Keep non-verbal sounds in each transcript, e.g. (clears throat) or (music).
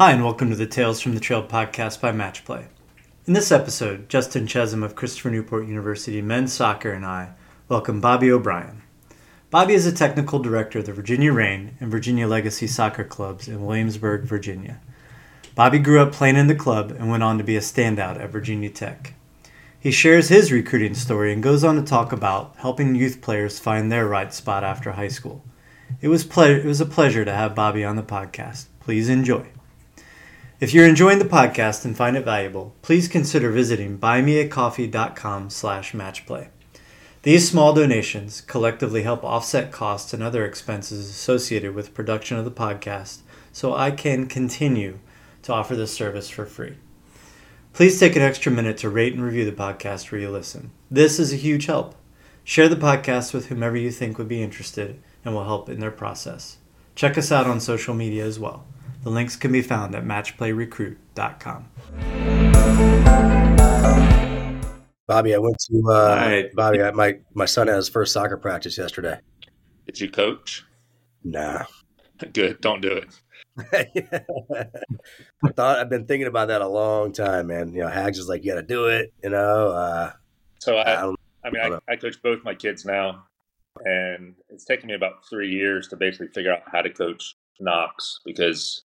Hi, and welcome to the Tales from the Trail podcast by Matchplay. In this episode, Justin Chezem of Christopher Newport University Men's Soccer and I welcome Bobby O'Brien. Bobby is a technical director of the Virginia Reign and Virginia Legacy soccer clubs in Williamsburg, Virginia. Bobby grew up playing in the club and went on to be a standout at Virginia Tech. He shares his recruiting story and goes on to talk about helping youth players find their right spot after high school. It was, ple- it was a pleasure to have Bobby on the podcast. Please enjoy. If you're enjoying the podcast and find it valuable, please consider visiting buymeacoffee.com slash matchplay. These small donations collectively help offset costs and other expenses associated with production of the podcast so I can continue to offer this service for free. Please take an extra minute to rate and review the podcast where you listen. This is a huge help. Share the podcast with whomever you think would be interested and will help in their process. Check us out on social media as well. The links can be found at matchplayrecruit.com. Bobby, I went to uh, right. Bobby. I, my my son had his first soccer practice yesterday. Did you coach? Nah, Good. Don't do it. (laughs) I thought I've been thinking about that a long time, man. You know, Hags is like, you got to do it. You know, uh, So I I, I mean, I I, I coach both my kids now, and it's taken me about three years to basically figure out how to coach Knox because,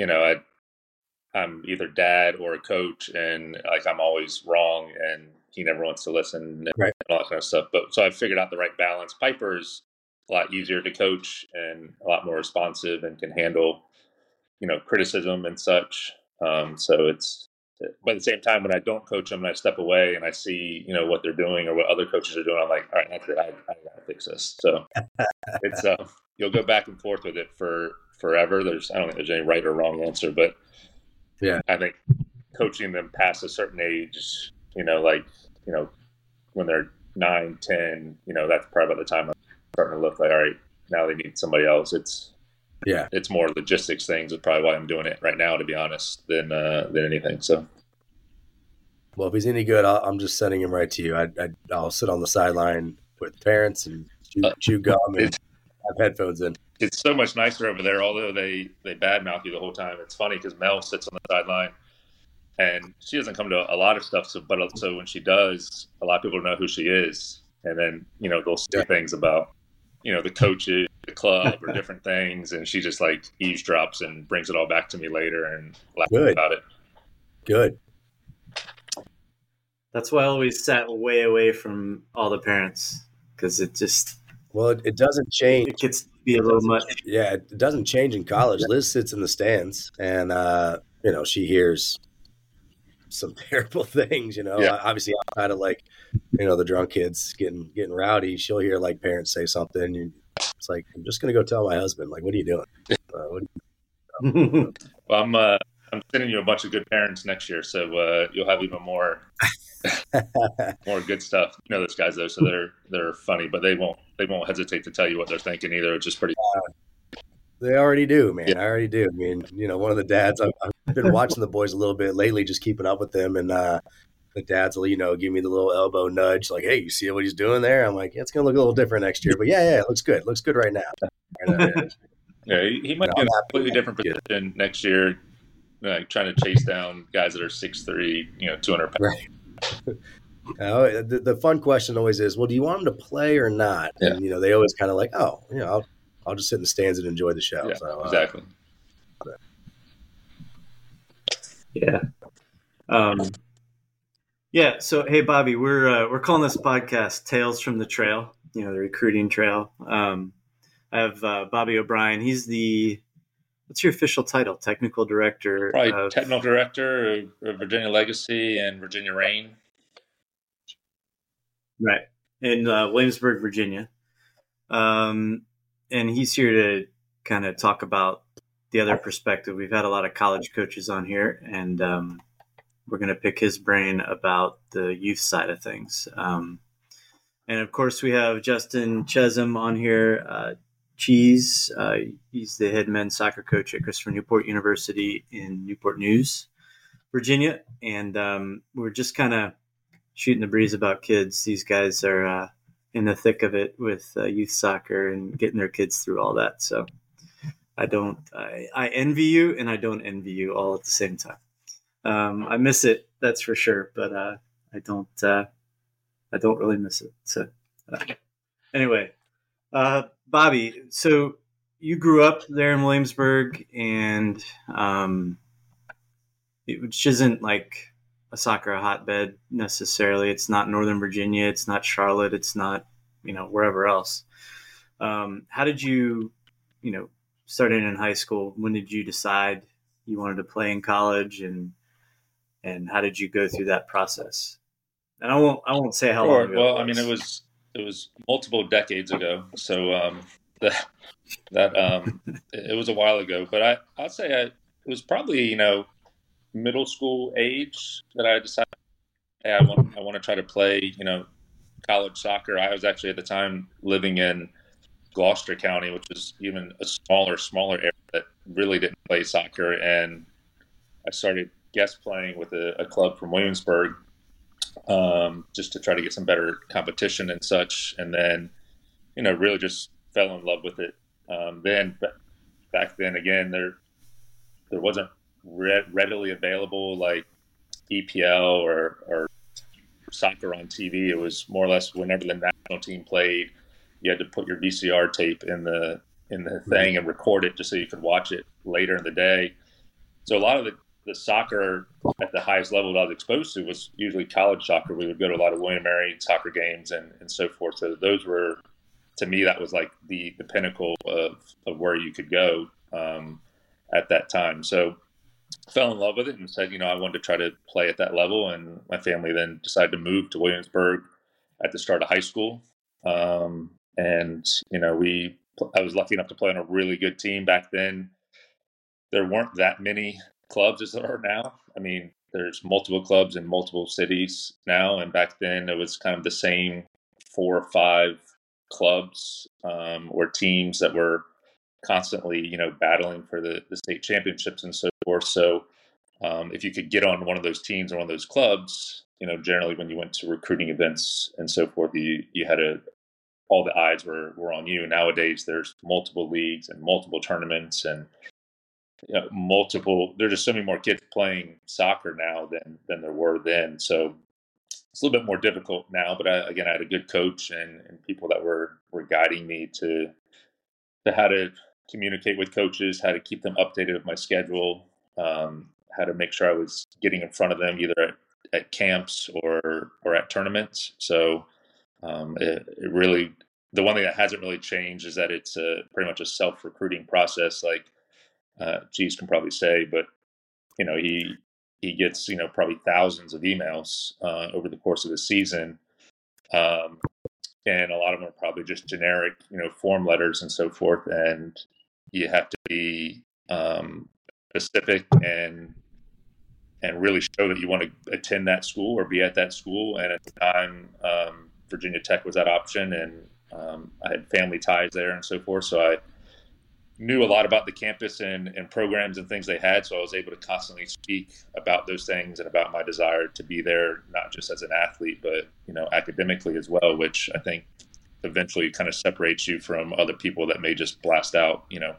you know, I, I'm either dad or a coach, and like I'm always wrong, and he never wants to listen, and Right. all that kind of stuff. But so I figured out the right balance. Piper's a lot easier to coach and a lot more responsive and can handle, you know, criticism and such. Um, so it's but at the same time, when I don't coach them and I step away and I see, you know, what they're doing or what other coaches are doing, I'm like, all right, that's it. I, I gotta fix this. So it's uh, you'll go back and forth with it for forever. There's I don't think there's any right or wrong answer, but Yeah. I think coaching them past a certain age, you know, like you know, when they're nine, ten, you know, that's probably about the time I'm starting to look like, all right, now they need somebody else. It's yeah. it's more logistics things is probably why I'm doing it right now, to be honest, than uh, than anything. So. Well, if he's any good, I'll, I'm just sending him right to you. I, I, I'll sit on the sideline with parents and chew, Uh, chew gum and have headphones in. It's so much nicer over there. Although they they badmouth you the whole time. It's funny because Mel sits on the sideline, and she doesn't come to a lot of stuff. So, but so when she does, a lot of people know who she is, and then you know they'll say things about you know the coaches, the club, or different things, and she just like eavesdrops and brings it all back to me later and laughs Good. about it. Good. That's why I always sat way away from all the parents because it just Well, it, it doesn't change. it gets to be a little much. Yeah, it doesn't change in college. Liz sits in the stands, and uh, you know she hears some (laughs) terrible things. You know, Yeah. obviously outside of like you know the drunk kids getting getting rowdy, she'll hear like parents say something. And it's like I'm just gonna go tell my husband. Like, what are you doing? (laughs) Uh, what, (laughs) Well, I'm uh, I'm sending you a bunch of good parents next year, so uh, you'll have even more (laughs) more good stuff. You know those guys though, so they're they're funny, but they won't they won't hesitate to tell you what they're thinking either. It's just pretty. they already do, man. Yeah. I already do. I mean, you know, one of the dads. I've, I've been (laughs) watching the boys a little bit lately, just keeping up with them, and uh, the dads will, you know, give me the little elbow nudge, like, "Hey, you see what he's doing there?" I'm like, yeah, "It's gonna look a little different next year, but yeah, yeah, it looks good. looks good right now." (laughs) And, uh, Yeah, he, he might No, be in a completely different position next year, like trying to chase down guys that are six three, you know, two hundred pounds. Right. (laughs) Uh, the, the fun question always is, well, do you want them to play or not? Yeah. And you know, they always kind of like, oh, you know, I'll, I'll just sit in the stands and enjoy the show. Yeah, so, uh, exactly. Yeah. Um, yeah. So, hey, Bobby, we're uh, we're calling this podcast "Tales from the Trail." You know, the recruiting trail. Um, I have uh, Bobby O'Brien. He's the what's your official title? Technical director. Probably of- technical director of Virginia Legacy and Virginia Reign. right in uh, Williamsburg, Virginia. Um, and he's here to kind of talk about the other perspective. We've had a lot of college coaches on here, and um, we're going to pick his brain about the youth side of things. Um, and of course, we have Justin Chezem on here. Uh, Cheese, uh, he's the head men's soccer coach at Christopher Newport University in Newport News, Virginia. And um, we're just kind of shooting the breeze about kids. These guys are uh, in the thick of it with uh, youth soccer and getting their kids through all that. So I don't. I, I envy you, and I don't envy you all at the same time. Um, I miss it, that's for sure. But uh, I don't. Uh, I don't really miss it. So uh, anyway, uh, Bobby. So you grew up there in Williamsburg, and um, it, which isn't like a soccer hotbed necessarily. It's not Northern Virginia. It's not Charlotte. It's not you know wherever else. Um, how did you, you know, starting in high school? When did you decide you wanted to play in college, and and how did you go through that process? And I won't I won't say how sure. long. well, I mean, it was it was multiple decades ago, so um, that that um, (laughs) it was a while ago. But I I'd say I, it was probably you know middle school age that I decided hey, I want I want to try to play you know college soccer. I was actually at the time living in Gloucester County, which was even a smaller, smaller area that really didn't play soccer. And I started guest playing with a, a club from Williamsburg um, just to try to get some better competition and such. And then, you know, really just fell in love with it. Um, then back then, again, there there wasn't re- readily available like EPL or, or soccer on TV. It was more or less whenever the national team played, you had to put your VCR tape in the in the thing and record it just so you could watch it later in the day. So a lot of the, the soccer at the highest level that I was exposed to was usually college soccer. We would go to a lot of William Mary soccer games and, and so forth. So those were, to me, that was like the, the pinnacle of, of where you could go um, at that time. So fell in love with it and said, you know, I wanted to try to play at that level. And my family then decided to move to Williamsburg at the start of high school. Um, and you know we I was lucky enough to play on a really good team back then. There weren't that many clubs as there are now. I mean, there's multiple clubs in multiple cities now, and back then it was kind of the same four or five clubs um, or teams that were constantly, you know, battling for the, the state championships and so forth. So, um, if you could get on one of those teams or one of those clubs, you know, generally when you went to recruiting events and so forth, you you had a, all the eyes were, were on you. Nowadays, there's multiple leagues and multiple tournaments and you know, multiple. There's just so many more kids playing soccer now than than there were then. So it's a little bit more difficult now. But I, again, I had a good coach and, and people that were were guiding me to to how to communicate with coaches, how to keep them updated of my schedule, um, how to make sure I was getting in front of them either at, at camps or or at tournaments. So um, it, it, really, the one thing that hasn't really changed is that it's a, pretty much a self recruiting process. Like, uh, Cheese can probably say, but you know, he he gets you know probably thousands of emails uh, over the course of the season, um, and a lot of them are probably just generic, you know, form letters and so forth. And you have to be um, specific and and really show that you want to attend that school or be at that school. And at the time, um, Virginia Tech was that option, and um, I had family ties there and so forth. So I knew a lot about the campus and, and programs and things they had. So I was able to constantly speak about those things and about my desire to be there, not just as an athlete, but you know, academically as well, which I think eventually kind of separates you from other people that may just blast out, you know,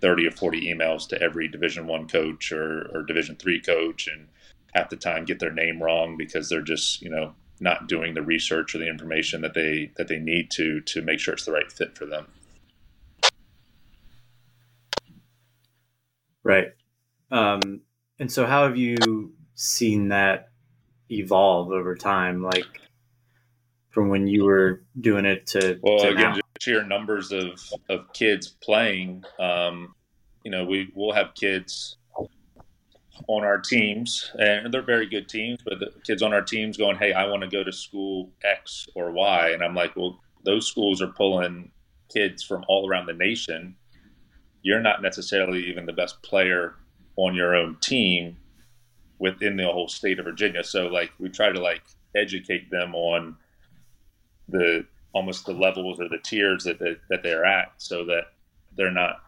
30 or 40 emails to every division one coach or, or division three coach and half the time get their name wrong because they're just, you know, not doing the research or the information that they that they need to to make sure it's the right fit for them. Right. Um, and so, how have you seen that evolve over time? Like from when you were doing it to well, to again, now? just sheer numbers of of kids playing. Um, you know, we will have kids on our teams, and they're very good teams, but the kids on our teams going, Hey, I want to go to school X or Y. And I'm like, Well, those schools are pulling kids from all around the nation. You're not necessarily even the best player on your own team within the whole state of Virginia. So, like, we try to like educate them on the almost the levels or the tiers that, that, that they're at so that they're not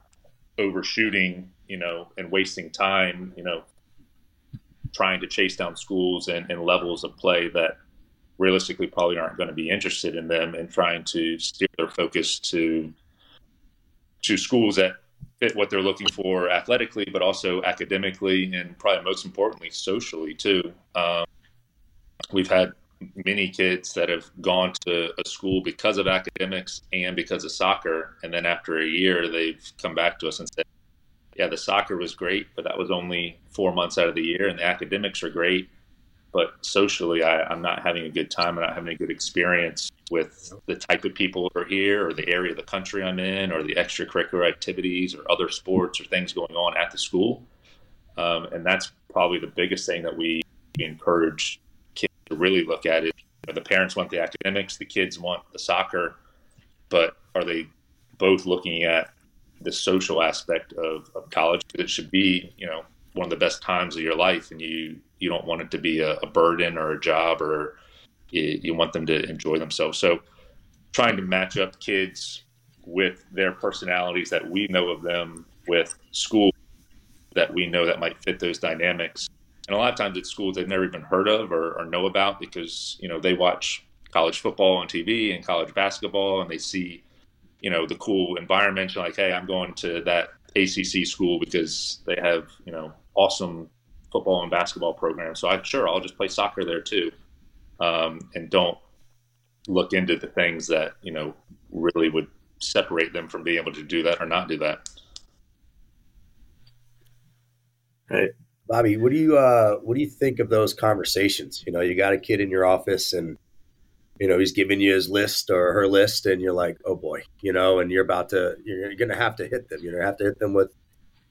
overshooting you know and wasting time you know trying to chase down schools and, and levels of play that realistically probably aren't going to be interested in them and trying to steer their focus to to schools that what they're looking for athletically, but also academically, and probably most importantly, socially too. Um, we've had many kids that have gone to a school because of academics and because of soccer, and then after a year, they've come back to us and said, "Yeah, the soccer was great, but that was only four months out of the year, and the academics are great, but socially, I, am not having a good time. I'm not having a good experience with the type of people who are here, or the area of the country I'm in, or the extracurricular activities, or other sports, or things going on at the school. Um, and that's probably the biggest thing that we encourage kids to really look at. Is you know, the parents want the academics, the kids want the soccer, but are they both looking at the social aspect of, of college? It should be, you know, one of the best times of your life, and you you don't want it to be a, a burden or a job, or you, you, want them to enjoy themselves. So, trying to match up kids with their personalities that we know of them with school that we know that might fit those dynamics. And a lot of times it's schools they've never even heard of or, or know about because you know they watch college football on TV and college basketball, and they see you know the cool environment. You're like, hey, I'm going to that ACC school because they have you know awesome football and basketball program. So I sure I'll just play soccer there too, um, and don't look into the things that you know really would separate them from being able to do that or not do that. Hey, Bobby, what do you uh, what do you think of those conversations? You know, you got a kid in your office and you know he's giving you his list or her list and you're like oh boy you know and you're about to you're gonna have to hit them you're gonna have to hit them with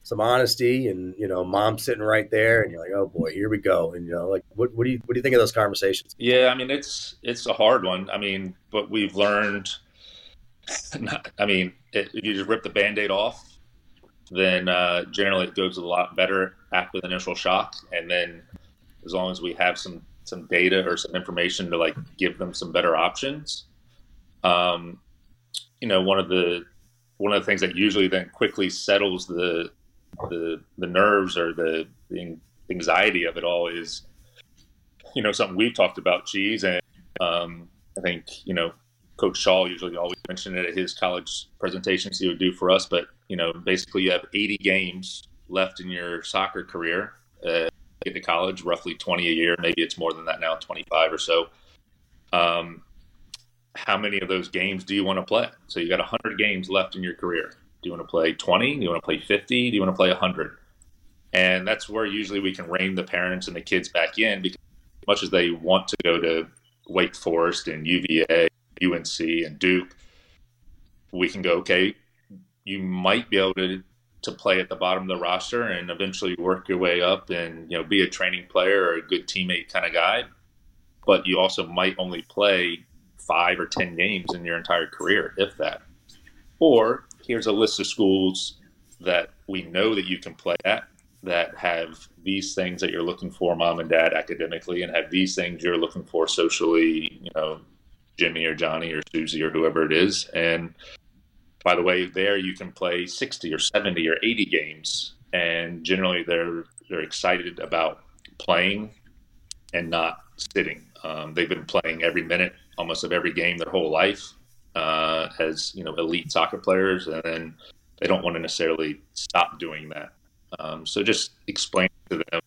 some honesty and you know mom sitting right there and you're like oh boy here we go and you know like what, what do you what do you think of those conversations? Yeah i mean it's it's a hard one. I mean but we've learned (laughs) not, i mean it, if you just rip the band-aid off then uh, generally it goes a lot better after the initial shock. And then as long as we have some some data or some information to like give them some better options um, you know one of the one of the things that usually then quickly settles the the the nerves or the, the anxiety of it all is you know something we've talked about cheese and um, i think you know coach shaw usually always mentioned it at his college presentations he would do for us but you know basically you have 80 games left in your soccer career uh, get to college roughly 20 a year maybe it's more than that now 25 or so. Um, how many of those games do you want to play? So you got 100 games left in your career do you want to play 20? Do you want to play 50? Do you want to play 100? And that's where usually we can rein the parents and the kids back in because as much as they want to go to Wake Forest and UVA, UNC and Duke, we can go, okay, you might be able to to play at the bottom of the roster and eventually work your way up and you know be a training player or a good teammate kind of guy. But you also might only play five or ten games in your entire career, if that. Or here's a list of schools that we know that you can play at that have these things that you're looking for, mom and dad, academically, and have these things you're looking for socially, you know, Jimmy or Johnny or Susie or whoever it is. And by the way, there you can play 60 or 70 or 80 games. And generally they're, they're excited about playing and not sitting. Um, they've been playing every minute almost of every game their whole life uh, as you know elite soccer players, and then they don't want to necessarily stop doing that. Um, so just explain to them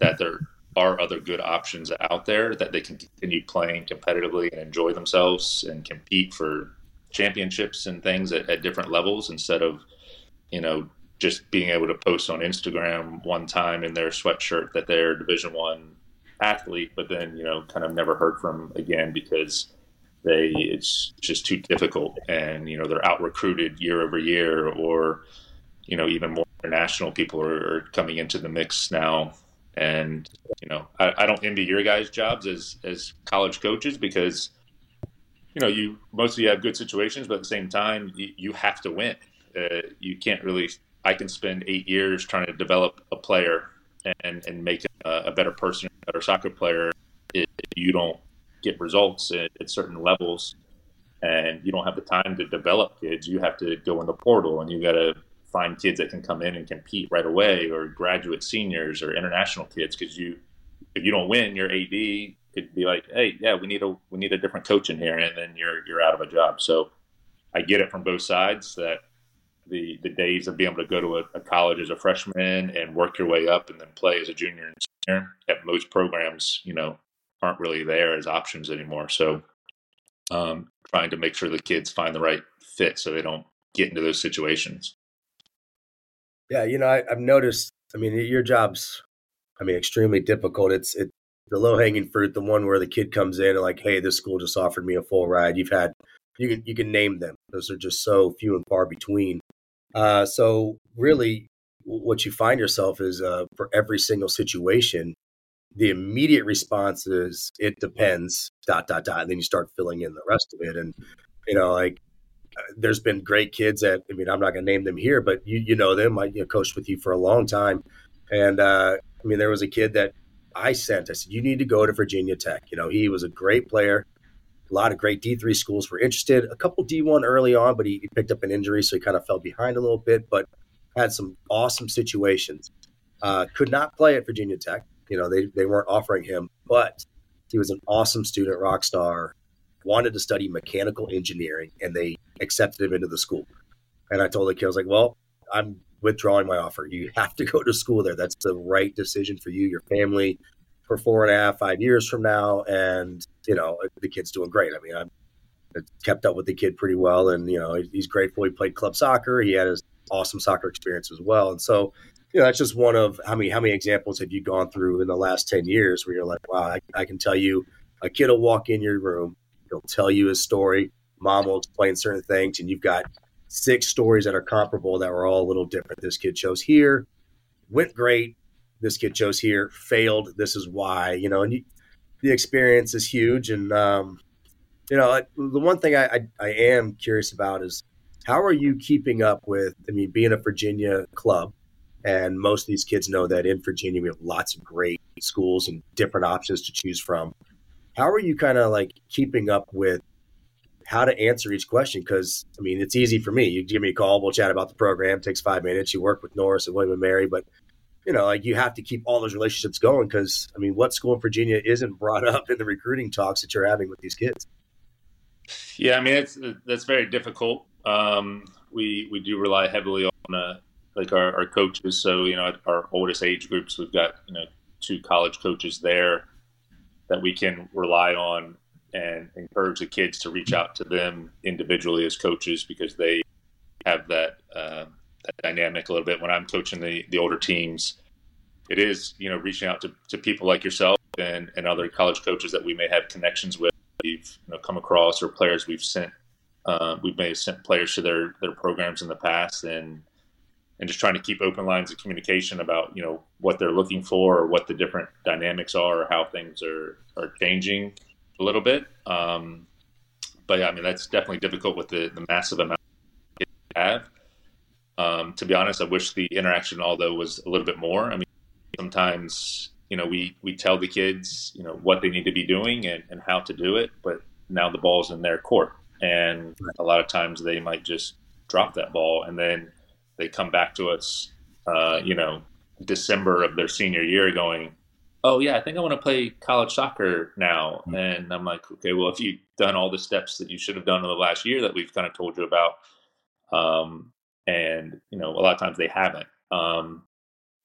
that there are other good options out there that they can continue playing competitively and enjoy themselves and compete for championships and things at, at different levels instead of you know just being able to post on Instagram one time in their sweatshirt that they're Division One athlete, but then you know kind of never heard from again because they it's just too difficult. And you know they're out recruited year over year or you know even more international people are, are coming into the mix now. And you know I, I, don't envy your guys jobs as as college coaches because you know you mostly have good situations but at the same time you, you have to win. Uh, you can't really i can spend eight years trying to develop a player and and make a, a better person a better soccer player if you don't get results at, at certain levels and you don't have the time to develop kids you have to go in the portal and you got to find kids that can come in and compete right away or graduate seniors or international kids because you if you don't win your ad could be like hey yeah we need a we need a different coach in here and then you're you're out of a job. So i get it from both sides that the the days of being able to go to a, a, college as a freshman and work your way up and then play as a junior and senior at most programs, you know, aren't really there as options anymore. So, um, trying to make sure the kids find the right fit so they don't get into those situations. Yeah, you know, I, have noticed. I mean, your job's, I mean, extremely difficult. It's it the low hanging fruit, the one where the kid comes in and like, hey, this school just offered me a full ride. You've had, you can you can name them. Those are just so few and far between. Uh, so really, what you find yourself is uh, for every single situation, the immediate response is it depends. Dot dot dot. And then you start filling in the rest of it, and you know, like uh, there's been great kids that I mean, I'm not going to name them here, but you you know them. I you know, coached with you for a long time, and uh, I mean, there was a kid that I sent. I said, you need to go to Virginia Tech. You know, he was a great player. A lot of great D3 schools were interested. A couple D1 early on, but he, he picked up an injury, so he kind of fell behind a little bit, but had some awesome situations. Uh, could not play at Virginia Tech. You know, they, they weren't offering him, but he was an awesome student, rock star, wanted to study mechanical engineering, and they accepted him into the school. And I told the kid, I was like, well, I'm withdrawing my offer. You (laughs) have to go to school there. That's the right decision for you, your family, for four and a half, five years from now. And, you know, the kid's doing great. I mean, I've kept up with the kid pretty well. And, you know, he's grateful he played club soccer. He had his awesome soccer experience as well. And so, you know, that's just one of how many, how many examples have you gone through in the last 10 years where you're like, wow, I, I can tell you a kid will walk in your room, he'll tell you his story. Mom will explain certain things, and you've got six stories that are comparable that were all a little different. This kid chose here, went great. This kid chose here, failed. This is why, you know, and you, the experience is huge. And, um, you know, the one thing I, I, I am curious about is how are you keeping up with, I mean, being a Virginia club, and most of these kids know that in Virginia we have lots of great schools and different options to choose from. How are you kind of like keeping up with how to answer each question because I mean it's easy for me. You give me a call, we'll chat about the program. It takes five minutes. You work with Norris and William and Mary, but you know, like you have to keep all those relationships going because I mean, what school in Virginia isn't brought (laughs) up in the recruiting talks that you're having with these kids? Yeah, I mean it's that's very difficult. Um, we we do rely heavily on uh, like our, our coaches. So you know, our oldest age groups, we've got you know two college coaches there that we can rely on and encourage the kids to reach out to them individually as coaches because they have that, uh, that dynamic a little bit. When I'm coaching the, the older teams, it is you know reaching out to, to people like yourself and, and other college coaches that we may have connections with. We've you know, come across or players we've sent. Uh, we may have sent players to their their programs in the past and and just trying to keep open lines of communication about you know what they're looking for or what the different dynamics are or how things are are changing a little bit. Um, but yeah, I mean that's definitely difficult with the, the massive amount we have. Um, to be honest, I wish the interaction, although was a little bit more. I mean, sometimes you know we we tell the kids you know what they need to be doing and, and how to do it, but now the ball's in their court, and a lot of times they might just drop that ball, and then they come back to us, uh, you know, December of their senior year, going, oh yeah, I think I want to play college soccer now. Mm-hmm. And I'm like, okay, well, if you've done all the steps that you should have done in the last year that we've kind of told you about, um, and you know, a lot of times they haven't. Um,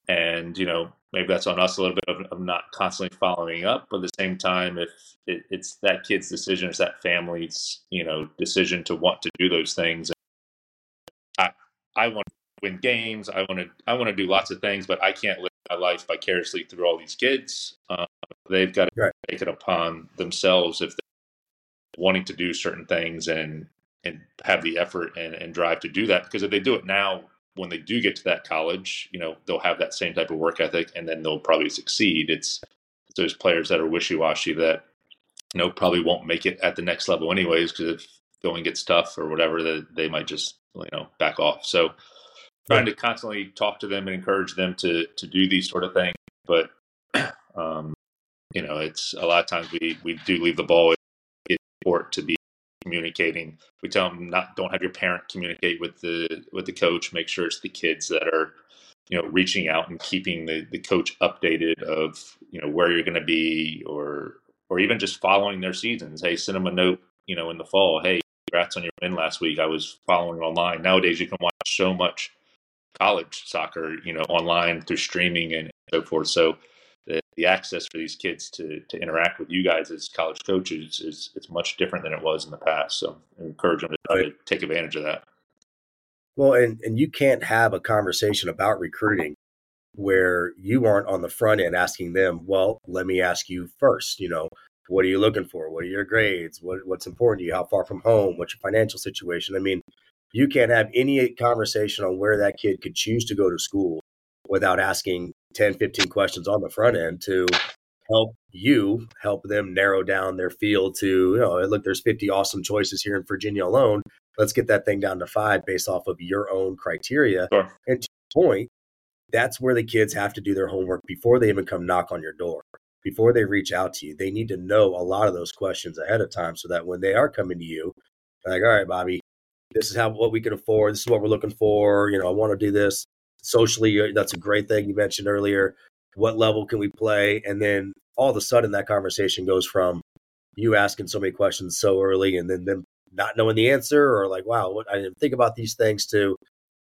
and you know, maybe that's on us a little bit of, of not constantly following up. But at the same time, if it, it's that kid's decision, it's that family's you know decision to want to do those things. I I want win games. I want to I want to do lots of things, but I can't live my life vicariously through all these kids. Uh, they've got to right. take it upon themselves if they're wanting to do certain things and and have the effort and, and drive to do that. Because if they do it now, when they do get to that college, you know, they'll have that same type of work ethic and then they'll probably succeed. It's, it's those players that are wishy washy that, you know, probably won't make it at the next level anyways, because if going gets tough or whatever, that they might just, you know, back off. So trying to constantly talk to them and encourage them to to do these sort of things. But (clears throat) um, you know, it's a lot of times we we do leave the ball in court to be communicating. We tell them not don't have your parent communicate with the with the coach. Make sure it's the kids that are you know reaching out and keeping the the coach updated of you know where you're going to be or or even just following their seasons. Hey, send them a note. You know, in the fall. Hey, congrats on your win last week. I was following online. Nowadays, you can watch so much college soccer, you know, online through streaming and so forth. So the, the access for these kids to, to interact with you guys as college coaches is it's much different than it was in the past. So I encourage them to, to take advantage of that. Well, and, and you can't have a conversation about recruiting where you aren't on the front end asking them, well, let me ask you first, you know, what are you looking for? What are your grades? What, what's important to you? How far from home? What's your financial situation? I mean, you can't have any conversation on where that kid could choose to go to school without asking 10, 15 questions on the front end to help you help them narrow down their field to, you know, look, there's 50 awesome choices here in Virginia alone. Let's get that thing down to five based off of your own criteria. Sure. And to point, that's where the kids have to do their homework before they even come knock on your door. Before they reach out to you, they need to know a lot of those questions ahead of time so that when they are coming to you, like, all right, Bobby, this is how what we can afford. This is what we're looking for. You know, I want to do this socially. Uh, that's a great thing you mentioned earlier. What level can we play? And then all of a sudden, that conversation goes from you asking so many questions so early, and then them not knowing the answer, or like, wow, what, I didn't think about these things. To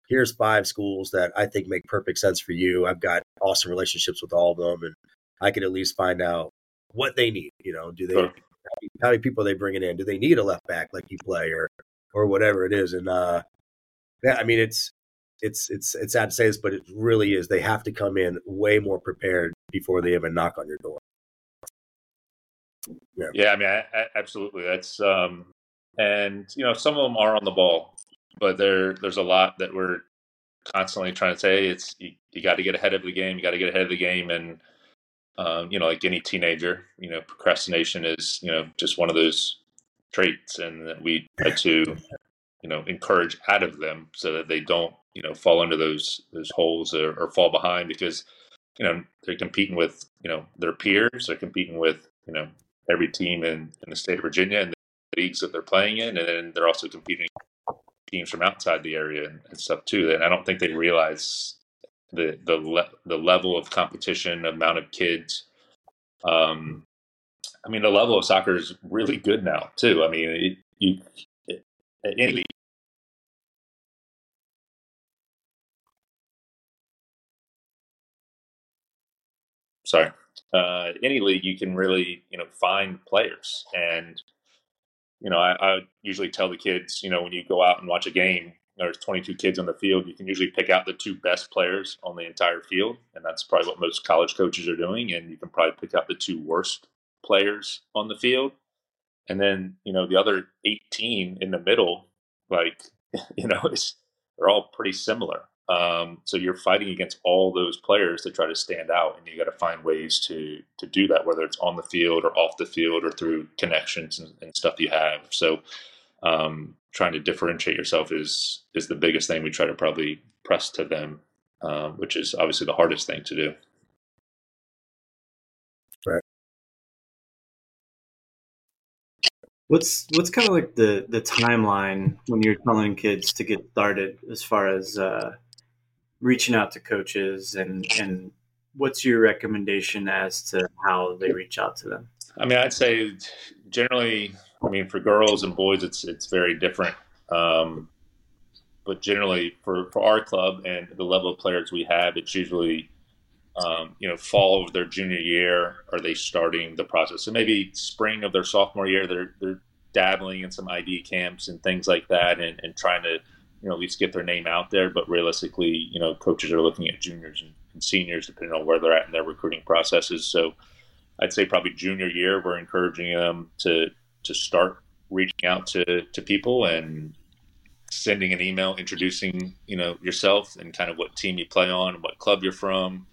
here's five schools that I think make perfect sense for you. I've got awesome relationships with all of them, and I can at least find out what they need. You know, do they? Sure. How many people are they bringing in? Do they need a left back like you play, or or whatever it is. And uh, yeah, I mean, it's it's it's it's sad to say this, but it really is. They have to come in way more prepared before they even knock on your door. Yeah, yeah I mean, I, I, absolutely. That's um, and you know, some of them are on the ball, but there there's a lot that we're constantly trying to say. It's you, you got to get ahead of the game. You got to get ahead of the game, and um, you know, like any teenager, you know, procrastination is you know just one of those traits and that we try to you know encourage out of them so that they don't you know fall into those those holes or, or, fall behind because you know they're competing with you know their peers they're competing with you know every team in, in the state of virginia and the leagues that they're playing in and then they're also competing teams from outside the area and, and stuff too and i don't think they realize the the le- the level of competition amount of kids um, I mean, the level of soccer is really good now too. I mean, it, you it, any league. Sorry, uh, any league you can really you know find players, and you know I, I usually tell the kids, you know, when you go out and watch a game, there's 22 kids on the field. You can usually pick out the two best players on the entire field, and that's probably what most college coaches are doing. And you can probably pick out the two worst players on the field. And then, you know, the other 18 in the middle, like, (laughs) you know, it's, they're all pretty similar. Um, so you're fighting against all those players to try to stand out, and you got to find ways to to do that, whether it's on the field or off the field or through connections and, and stuff you have. So, um, trying to differentiate yourself is is the biggest thing we try to probably press to them, um, which is obviously the hardest thing to do. What's what's kind of like the the timeline when you're telling kids to get started as far as uh, reaching out to coaches and and what's your recommendation as to how they reach out to them? I mean, I'd say generally, I mean, for girls and boys, it's it's very different. Um, but generally, for for our club and the level of players we have, it's usually um, you know, fall of their junior year, are they starting the process? So maybe spring of their sophomore year, they're they're dabbling in some ID camps and things like that, and, and trying to you know at least get their name out there. But realistically, you know, coaches are looking at juniors and, and seniors depending on where they're at in their recruiting processes. So I'd say probably junior year, we're encouraging them to to start reaching out to to people and sending an email introducing you know yourself and kind of what team you play on what club you're from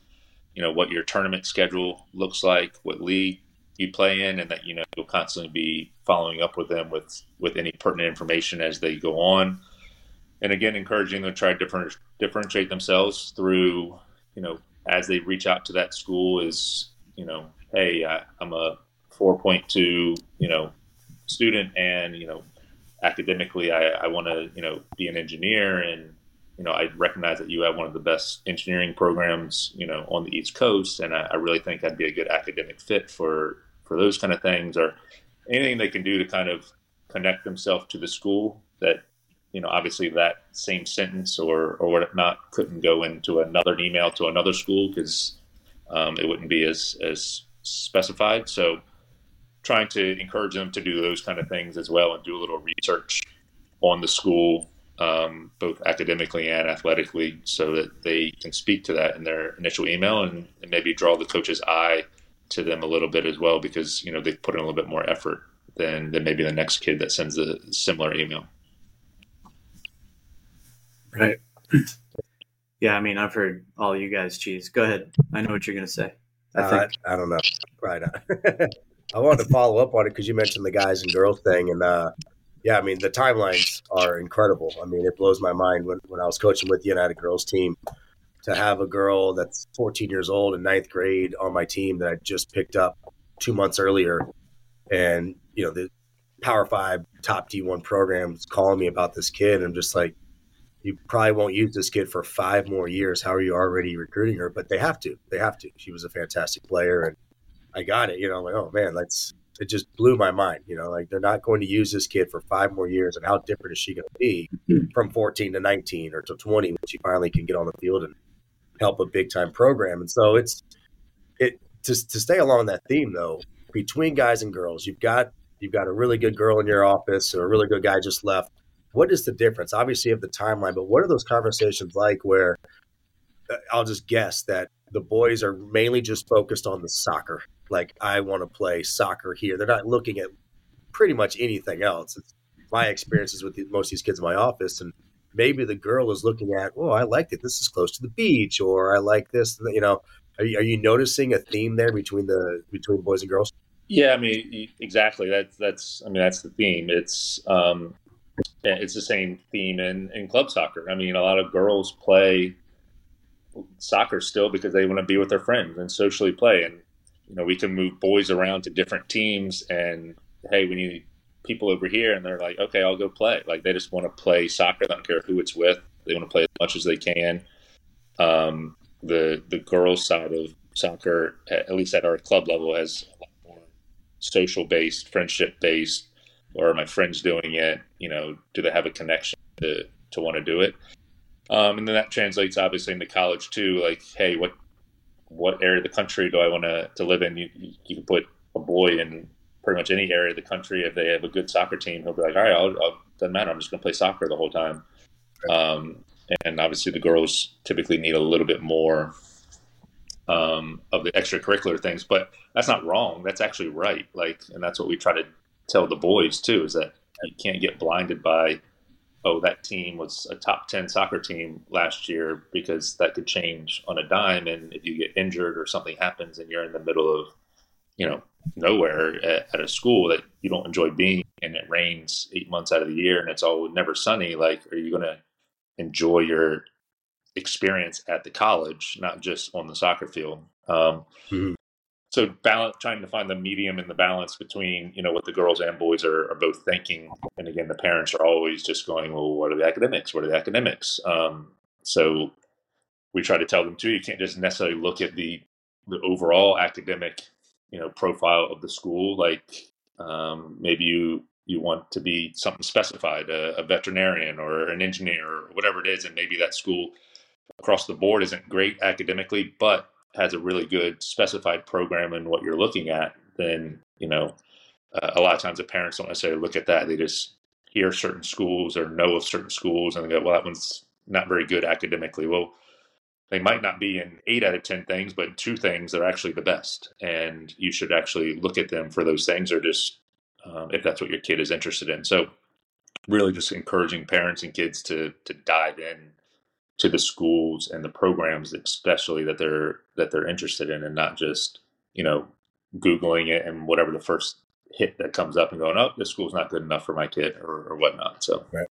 you know what your tournament schedule looks like, what league you play in, and that you know you'll constantly be following up with them with with any pertinent information as they go on. And again, encouraging them to try to different, differentiate themselves through you know as they reach out to that school is you know hey I, I'm a 4.2 you know student and you know academically I, I want to you know be an engineer and you know, I recognize that you have one of the best engineering programs, you know, on the East Coast, and I, I, really think I'd be a good academic fit for for those kind of things, or anything they can do to kind of connect themselves to the school that you know, obviously that same sentence or or whatnot couldn't go into another email to another school because um, it wouldn't be as as specified. So trying to encourage them to do those kind of things as well and do a little research on the school, um, both academically and athletically, so that they can speak to that in their initial email and, and maybe draw the coach's eye to them a little bit as well because you know they've put in a little bit more effort than than maybe the next kid that sends a similar email. Right. (clears throat) Yeah, I mean, I've heard all you guys cheese. Go ahead. I know what you're going to say. I uh, think. I, I don't know. Right. (laughs) I wanted to follow up on it because you mentioned the guys and girls thing, and uh, yeah, I mean the timelines are incredible. I mean, it blows my mind when, when I was coaching with the a girls team to have a girl that's 14 years old in ninth grade on my team that I just picked up two months earlier, and you know the Power Five top D1 programs calling me about this kid. I'm just like, you probably won't use this kid for five more years. How are you already recruiting her? But they have to. They have to. She was a fantastic player, and I got it. You know, I'm like, oh man, that's it. Just blew my mind. You know, like they're not going to use this kid for five more years, and how different is she going to be mm-hmm. from 14 to 19 or to 20 when she finally can get on the field and help a big time program? And so it's it to to stay along that theme though. Between guys and girls, you've got you've got a really good girl in your office, or a really good guy just left what is the difference? Obviously, of the timeline, but what are those conversations like where uh, I'll just guess that the boys are mainly just focused on the soccer. Like, I want to play soccer here. They're not looking at pretty much anything else. It's my experiences with the, most of these kids in my office. And maybe the girl is looking at, oh, I like it. This is close to the beach, or I like this. You know, are you, are you noticing a theme there between the between boys and girls? Yeah, I mean, exactly. That's that's. I mean, that's the theme. It's um, it's the same theme in, in club soccer. I mean, a lot of girls play soccer still because they want to be with their friends and socially play. And, you know, we can move boys around to different teams and, hey, we need people over here. And they're like, okay, I'll go play. Like, they just want to play soccer. They don't care who it's with. They want to play as much as they can. Um, the, the girls' side of soccer, at least at our club level, has more social based, friendship based or are my friends doing it? You know, do they have a connection to, to want to do it? Um, and then that translates obviously into college too. Like, hey, what what area of the country do I want to, to live in? You, you can put a boy in pretty much any area of the country. If they have a good soccer team, he'll be like, all right, I'll, I'll, doesn't matter. I'm just going to play soccer the whole time. Um, and obviously, the girls typically need a little bit more um, of the extracurricular things, but that's not wrong. That's actually right. Like, and that's what we try to tell the boys too is that you can't get blinded by oh that team was a top 10 soccer team last year because that could change on a dime. And if you get injured or something happens and you're in the middle of you know nowhere at, at a school that you don't enjoy being and it rains eight months out of the year and it's all never sunny like are you going to enjoy your experience at the college not just on the soccer field? Um, mm-hmm so balance trying to find the medium and the balance between you know what the girls and boys are, are both thinking. And again the parents are always just going well what are the academics? What are the academics? Um, so we try to tell them too you can't just necessarily look at the the overall academic you know profile of the school. Like um, maybe you you want to be something specified a, a veterinarian or an engineer or whatever it is. And maybe that school across the board isn't great academically but has a really good specified program in what you're looking at, then you know uh, a lot of times the parents don't necessarily look at that. They just hear certain schools or know of certain schools and they go, "Well, that one's not very good academically." Well, they might not be in eight out of ten things, but two things are actually the best, and you should actually look at them for those things, or just um, if that's what your kid is interested in. So, really, just encouraging parents and kids to to dive in to the schools and the programs especially that they're that they're interested in and not just you know googling it and whatever the first hit that comes up and going oh this school's not good enough for my kid or, or whatnot so right.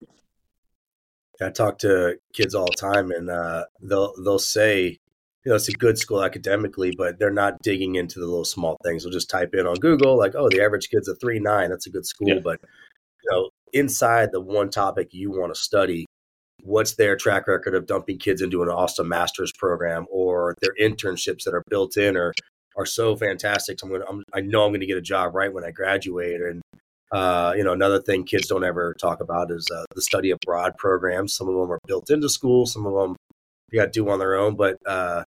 i talk to kids all the time and uh, they'll they'll say you know it's a good school academically but they're not digging into the little small things they'll just type in on google like oh the average kid's a 3-9 that's a good school yeah. but you know inside the one topic you want to study what's their track record of dumping kids into an awesome master's program or their internships that are built in or are so fantastic. So I'm gonna, I'm, i know I'm going to get a job right when I graduate. And Uh, you know, another thing kids don't ever talk about is uh, the study abroad programs. Some of them are built into school, some of them you got to do on their own. But uh,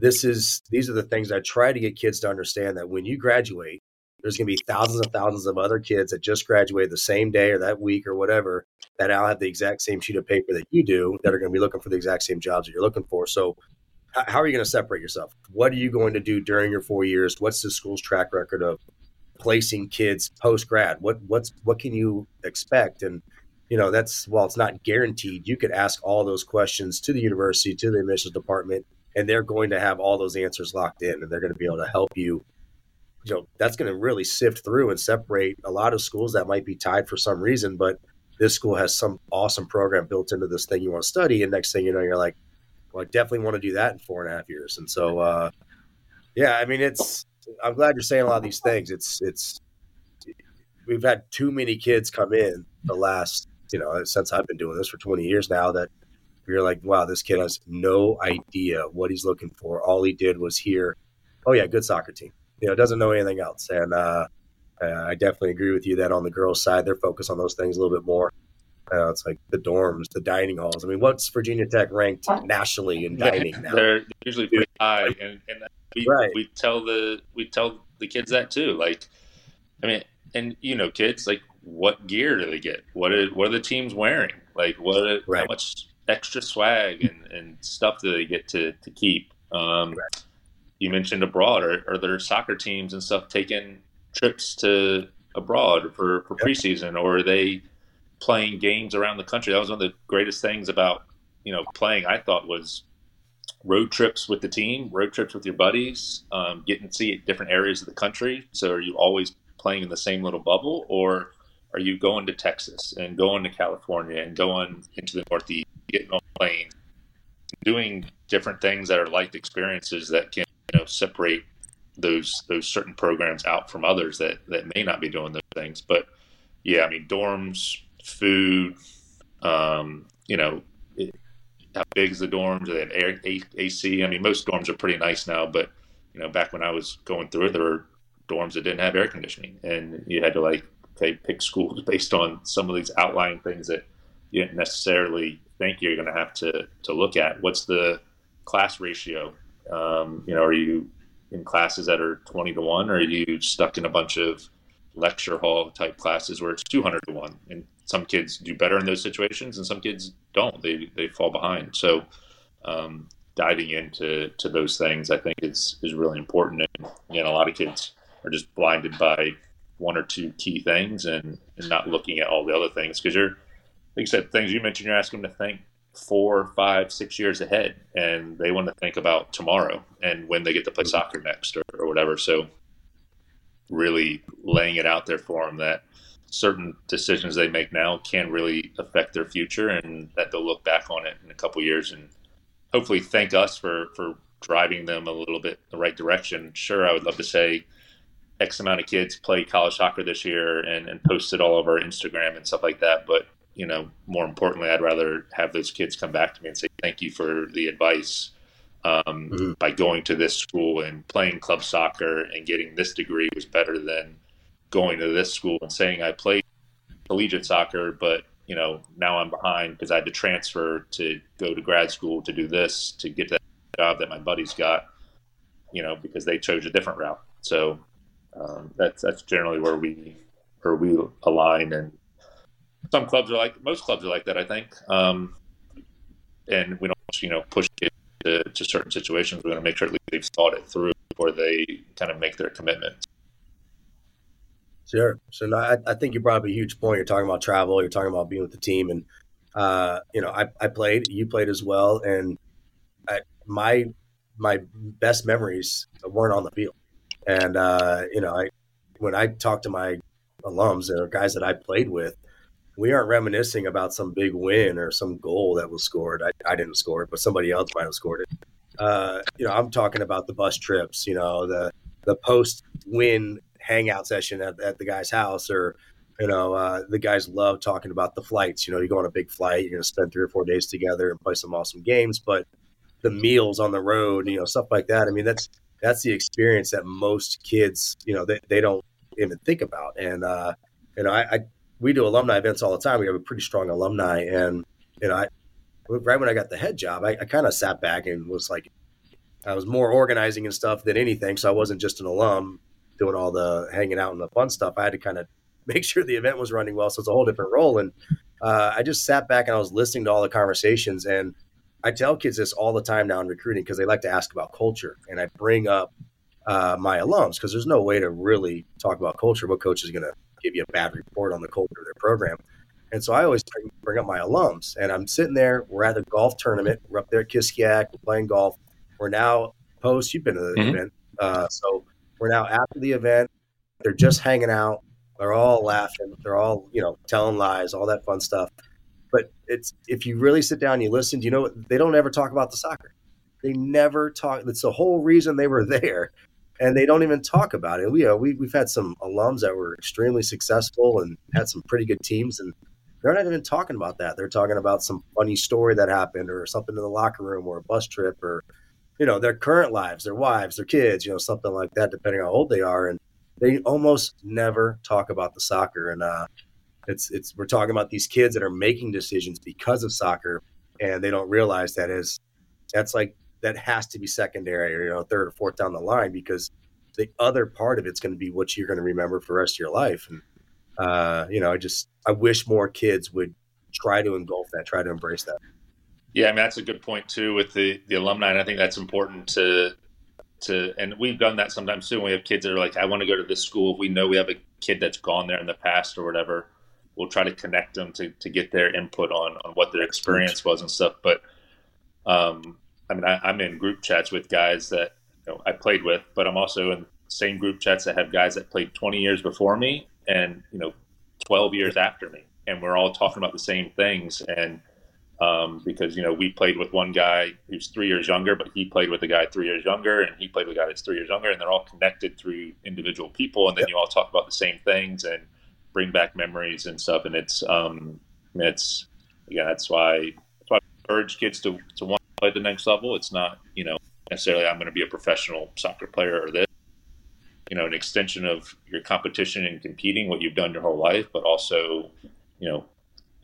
this is these are the things I try to get kids to understand that when you graduate, there's going to be thousands and thousands of other kids that just graduated the same day or that week or whatever that all have the exact same sheet of paper that you do that are going to be looking for the exact same jobs that you're looking for. So, how are you going to separate yourself? What are you going to do during your four years? What's the school's track record of placing kids post grad? What what's what can you expect? And you know that's while it's not guaranteed, you could ask all those questions to the university, to the admissions department, and they're going to have all those answers locked in, and they're going to be able to help you. You know that's going to really sift through and separate a lot of schools that might be tied for some reason, but this school has some awesome program built into this thing you want to study, and next thing you know, you're like, well, I definitely want to do that in four and a half years, and so. uh yeah, I mean, it's I'm glad you're saying a lot of these things. It's it's we've had too many kids come in the last you know since I've been doing this for 20 years now that you're like, wow, this kid has no idea what he's looking for. All he did was hear, oh yeah, good soccer team. You know, doesn't know anything else. And uh, uh, I definitely agree with you that on the girls' side, they're focused on those things a little bit more. Uh, it's like the dorms, the dining halls. I mean, what's Virginia Tech ranked nationally in (laughs) dining now? They're usually pretty (laughs) high, and, and we, right. we tell the we tell the kids that too. Like, I mean, and you know, kids like what gear do they get? What are what are the teams wearing? Like, what right. how much extra swag and, and stuff do they get to to keep? Um, right. You mentioned abroad, are, are there soccer teams and stuff taking trips to abroad for, for preseason, or are they playing games around the country? That was one of the greatest things about you know playing. I thought was road trips with the team, road trips with your buddies, um, getting to see different areas of the country. So are you always playing in the same little bubble, or are you going to Texas and going to California and going into the Northeast, getting on a plane, doing different things that are life experiences that can you know separate those those certain programs out from others that that may not be doing those things. But yeah, I mean dorms, food, um, you know, how big is the dorms? Do they have air, AC? I mean, most dorms are pretty nice now, but you know, back when I was going through it, there were dorms that didn't have air conditioning, and you had to like okay, pick schools (laughs) based on some of these outlying things that you didn't necessarily think you're going to have to to look at. What's the class ratio? Um, you know, are you in classes that are 20 to 1 or are you stuck in a bunch of lecture hall type classes where it's 200 to 1 and some kids do better in those situations and some kids don't. They they fall behind. So um, diving into to those things i think is is really important. And you a lot of kids are just blinded by one or two key things and, and not looking at all the other things. Because you're like you said things you mentioned you're asking them to think four five six years ahead and they want to think about tomorrow and when they get to play mm-hmm. soccer next or, or whatever. So really laying it out there for them that certain decisions they make now can really affect their future and that they'll look back on it in a couple years and hopefully thank us for for driving them a little bit the right direction. Sure i would love to say x amount of kids play college soccer this year and, and post it all over instagram and stuff like that but you know more importantly i'd rather have those kids come back to me and say thank you for the advice um, mm-hmm. by going to this school and playing club soccer and getting this degree was better than going to this school and saying I played collegiate soccer, but you know now I'm behind because I had to transfer to go to grad school to do this to get that job that my buddies got, you know, because they chose a different route. So um, that's that's generally where we where we align, and some clubs are like most clubs are like that, I think. Um, and we don't you know push it to, to certain situations. We're going to make sure at least they've thought it through before they kind of make their commitment. Sure. So no, I, I, think you brought up a huge point. You're talking about travel. You're talking about being with the team, and uh, you know, I, I played. You played as well, and I, my my best memories weren't on the field. And uh, you know, I when I talk to my alums or guys that I played with, we aren't reminiscing about some big win or some goal that was scored. I, I didn't score it, but somebody else might have scored it. Uh, you know, I'm talking about the bus trips. You know, the the post win hangout session at, at the guy's house or you know uh, the guys love talking about the flights you know you go on a big flight you're going to spend three or four days together and play some awesome games but the meals on the road you know stuff like that i mean that's that's the experience that most kids you know they, they don't even think about and uh, you know, I, I we do alumni events all the time. We have a pretty strong alumni, and you know, I right when I got the head job, I, I kind of sat back and was like, I was more organizing and stuff than anything. So I wasn't just an alum doing all the hanging out and the fun stuff. I had to kind of (laughs) make sure the event was running well. So it's a whole different role. And uh, I just sat back and I was listening to all the conversations. And I tell kids this all the time now in recruiting because they like to ask about culture. And I bring up uh, my alums because there's no way to really talk about culture. What coach is going to give you a bad report on the culture of their program? And so I always bring up my alums. And I'm sitting there, we're at the golf tournament, we're up there at Kiskiack, we're playing golf. We're now post, you've been to the mm-hmm. event. Uh, so we're now after the event. They're just hanging out. They're all laughing. They're all, you know, telling lies, all that fun stuff. But it's if you really sit down and you listen, you know they don't ever talk about the soccer. They never talk. That's the whole reason they were (laughs) there, and they don't even talk about it. We uh, we we've had some alums that were extremely successful and had some pretty good teams, and they're not even talking about that. They're talking about some funny story that happened, or something in the locker room, or a bus trip, or you know their current lives, their wives, their kids, you know something like that, depending on how old they are, and they almost never talk about the soccer. And uh, it's it's we're talking about these kids that are making decisions because of soccer, and they don't realize that is that's like that has to be secondary or you know third or fourth down the line because the other part of it's going to be what you're going to remember for the rest of your life. And uh, you know, I just I wish more kids would try to engulf that, try to embrace that. Yeah, I mean that's a good point too with the the alumni, and I think that's important to to. And we've done that sometimes too. When we have kids that are like, "I want to go to this school." If we know we have a kid that's gone there in the past or whatever, we'll try to connect them to to get their input on on what their experience was and stuff. But um, I mean, I, I'm in group chats with guys that you know I played with, but I'm also in same group chats that have guys that played 20 years before me and you know 12 years after me, and we're all talking about the same things. And um, because you know we played with one guy who's three years younger, but he played with a guy three years younger, and he played with a guy that's three years younger, and they're all connected through individual people, and then yep. you all talk about the same things and bring back memories and stuff, and it's um, it's yeah, that's why that's why I urge kids to to want play at the next level. It's not you know necessarily I'm going to be a professional soccer player or this, you know, an extension of your competition and competing, what you've done your whole life, but also you know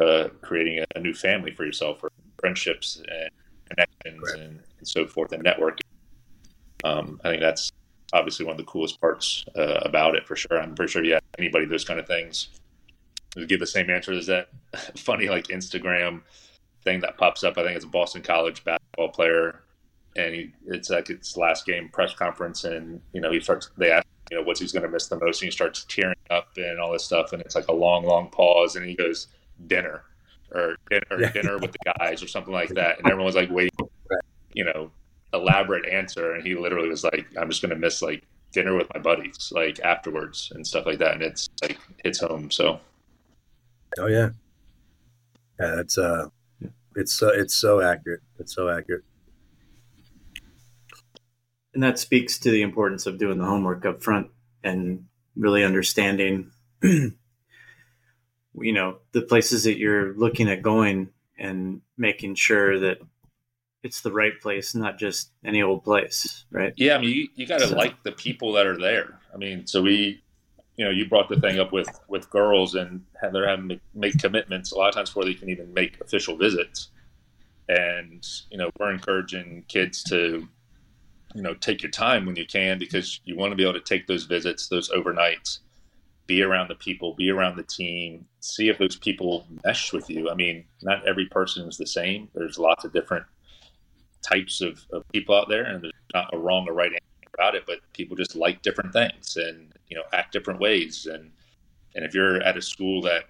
uh, creating a, new family for yourself or friendships and connections right. and, and, so forth and networking. Um, I think that's obviously one of the coolest parts uh, about it for sure. I'm pretty sure, yeah, anybody those kind of things would give the same answer. Is that (laughs) funny, like Instagram thing that pops up? I think it's a Boston College basketball player, and he, it's like its last game press conference, and you know he starts. They ask, you know, what's he's going to miss the most, and he starts tearing up and all this stuff, and it's like a long, long pause, and he goes dinner or dinner, yeah. dinner with the guys or something like that. And everyone was like waiting, you know, elaborate answer. And he literally was like, I'm just going to miss like dinner with my buddies, like afterwards and stuff like that. And it's like, hits home. So. Oh yeah. Yeah. That's, uh, it's so, it's so accurate. It's so accurate. And that speaks to the importance of doing the homework up front and really understanding (clears throat) you know the places that you're looking at going and making sure that it's the right place, not just any old place, right? Yeah, I mean, you, you got to so. like the people that are there. I mean, so we, you know, you brought the thing up with with girls and they're having to make commitments a lot of times before they can even make official visits, and you know, we're encouraging kids to, you know, take your time when you can because you want to be able to take those visits, those overnights, be around the people, be around the team, see if those people mesh with you. I mean, not every person is the same. There's lots of different types of, of people out there, and there's not a wrong or right answer about it, but people just like different things and, you know, act different ways. And, and if you're at a school that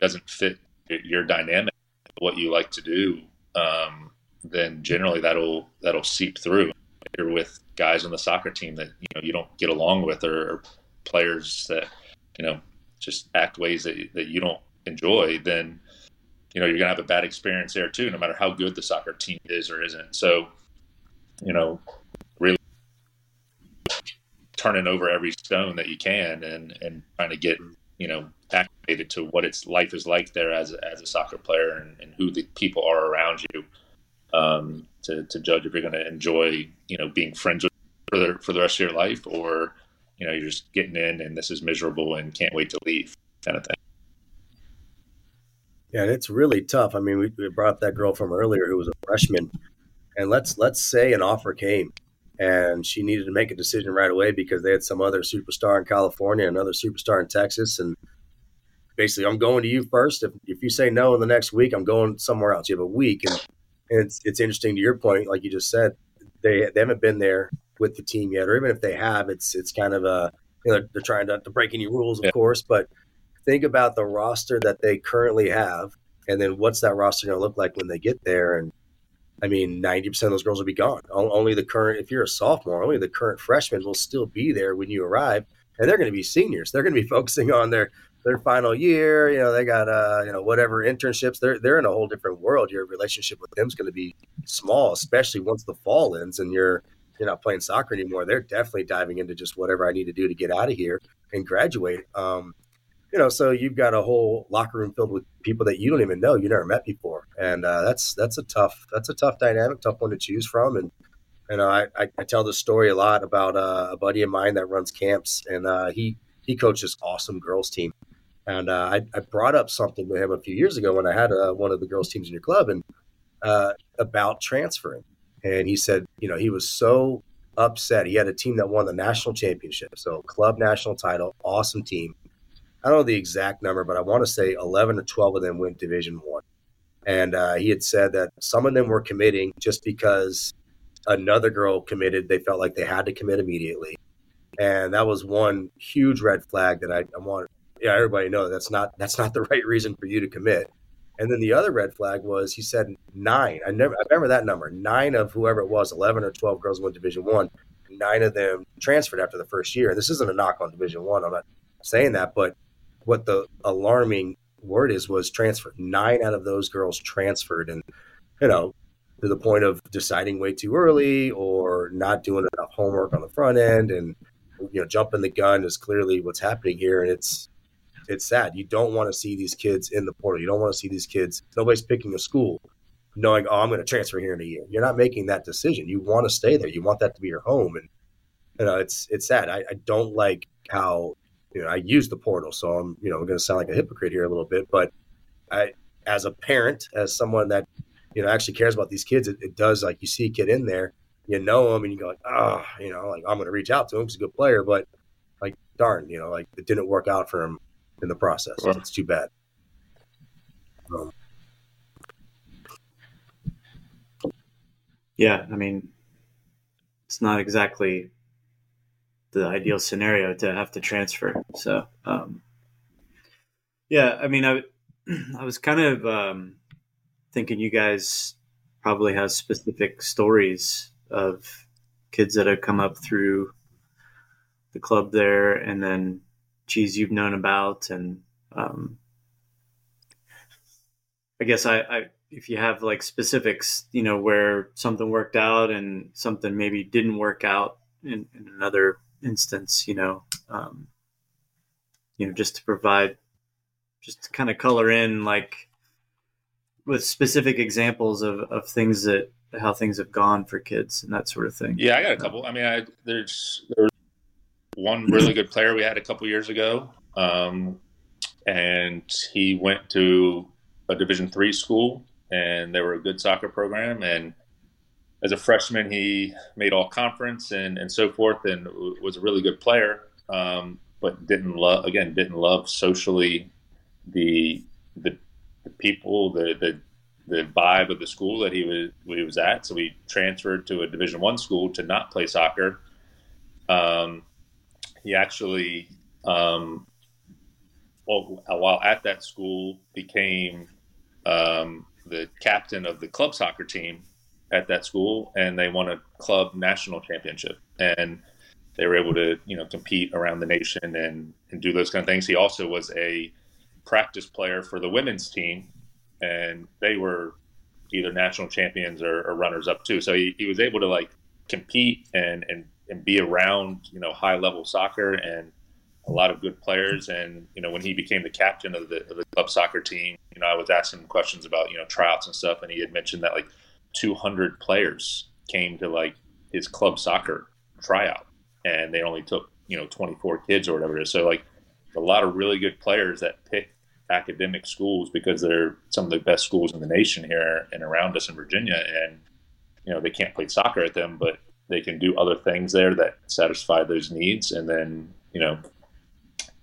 doesn't fit your dynamic, what you like to do, um, then generally that'll, that'll seep through. If you're with guys on the soccer team that, you know, you don't get along with or, or players that, you know, just act ways that, that you don't enjoy, then, you know, you're to have a bad experience there too, no matter how good the soccer team is or isn't. So, you know, turning over every stone that you can and, and trying to get, you know, activated to what its life is like there as a, as a soccer player and, and who the people are around you um, to, to judge if you're going to enjoy, you know, being friends with for the, for the rest of your life or you know you're just getting in and this is miserable and can't wait to leave kind of thing. Yeah, and it's really tough. I mean, we, we brought up that girl from earlier who was a freshman, and let's let's say an offer came, and she needed to make a decision right away because they had some other superstar in California, another superstar in Texas, and basically, I'm going to you first. If if you say no in the next week, I'm going somewhere else. You have a week, and, and it's it's interesting to your point, like you just said, they they haven't been there with the team yet, or even if they have, it's it's kind of a you know they're trying to, to break any rules, of yeah. course, but think about the roster that they currently have, and then what's that roster going to look like when they get there? And I mean, ninety percent of those girls will be gone. Only the current, if you're a sophomore, only the current freshmen will still be there when you arrive, and they're going to be seniors. They're going to be (laughs) focusing on their their final year. You know, they got uh, you know, whatever internships. They're they're in a whole different world. Your relationship with them is going to be small, especially once the fall ends and you're you're not playing soccer anymore. They're definitely diving into just whatever I need to do to get out of here and graduate. Um, you know, so you've got a whole locker room filled with people that you don't even know, you never met before, and uh, that's that's a tough that's a tough dynamic, tough one to choose from. And you know, I, I, tell this story a lot about uh, a buddy of mine that runs camps, and uh, he he coaches awesome girls team, and uh, I, I brought up something to him a few years ago when I had uh, one of the girls teams in your club, and uh, about transferring, and he said, you know, he was so upset. He had a team that won the national championship, so club national title, awesome team I don't know the exact number, but I want to say 11 or 12 of them went Division One. And uh, he had said that some of them were committing just because another girl committed. They felt like they had to commit immediately. And that was one huge red flag that I, I want yeah, everybody know that's not that's not the (laughs) right reason for you to commit. And then the other red flag was he said nine. I never I remember that number. Nine of whoever it was, eleven or twelve girls went Division One. Nine of them transferred after the first year. And this isn't a knock on Division One. I'm not saying that, but what the alarming word is was transferred. Nine out of those girls transferred, and you know, to the point of deciding way too early or not doing enough homework on the front end, and you know, jumping the gun is clearly what's happening here, and it's it's sad. You don't want to see these kids in the portal. You don't want to see these kids. Nobody's picking a school knowing, oh, I'm going to transfer here in a year. You're not making that decision. You want to stay there. You want that to be your home, and you know, it's it's sad. I, I don't like how you know, I use the portal, so I'm, you know, I'm going to sound like a hypocrite here a little bit, but I, as a parent, as someone that, you know, actually cares about these kids, it, it does like you see a kid in there, you know him, and you go like, oh, you know, like I'm going to reach out to him. He's a good player, but like, darn, you know, like it didn't work out for him in the process. Sure. It's too bad. Um, yeah, I mean, it's not exactly the ideal scenario to have to transfer. So, um, yeah, I mean, I, (clears throat) I was kind of um, thinking you guys probably have specific stories of kids that have come up through the club there and then cheese you've known about and um, i guess I, I if you have like specifics you know where something worked out and something maybe didn't work out in, in another instance, you know, um, you know, just to provide, just to kind of color in like with specific examples of, of things that how things have gone for kids and that sort of thing. Yeah, I got a couple. I mean, I, there's one really good player we had a couple years ago, um, and he went to a Division three school, and they were a good soccer program, and as a freshman, he made all conference and, and so forth, and was a really good player. Um, but didn't love again didn't love socially the the, the people the, the the vibe of the school that he was he was at. So he transferred to a Division One school to not play soccer. Um, he actually, um, well, while at that school, became um, the captain of the club soccer team at that school, and they won a club national championship, and they were able to you know compete around the nation and and do those kind of things. He also was a practice player for the women's team, and they were either national champions or, or runners up too. So he, he was able to like compete and and and be around you know high level soccer and a lot of good players. And you know when he became the captain of the, of the club soccer team, you know I was asking him questions about you know tryouts and stuff, and he had mentioned that like 200 players came to like his club soccer tryout and they only took you know 24 kids or whatever it is so like a lot of really good players that pick academic schools because they're some of the best schools in the nation here and around us in Virginia. And, you know, they can't play soccer at them, but they can do other things there that satisfy those needs and then, you know,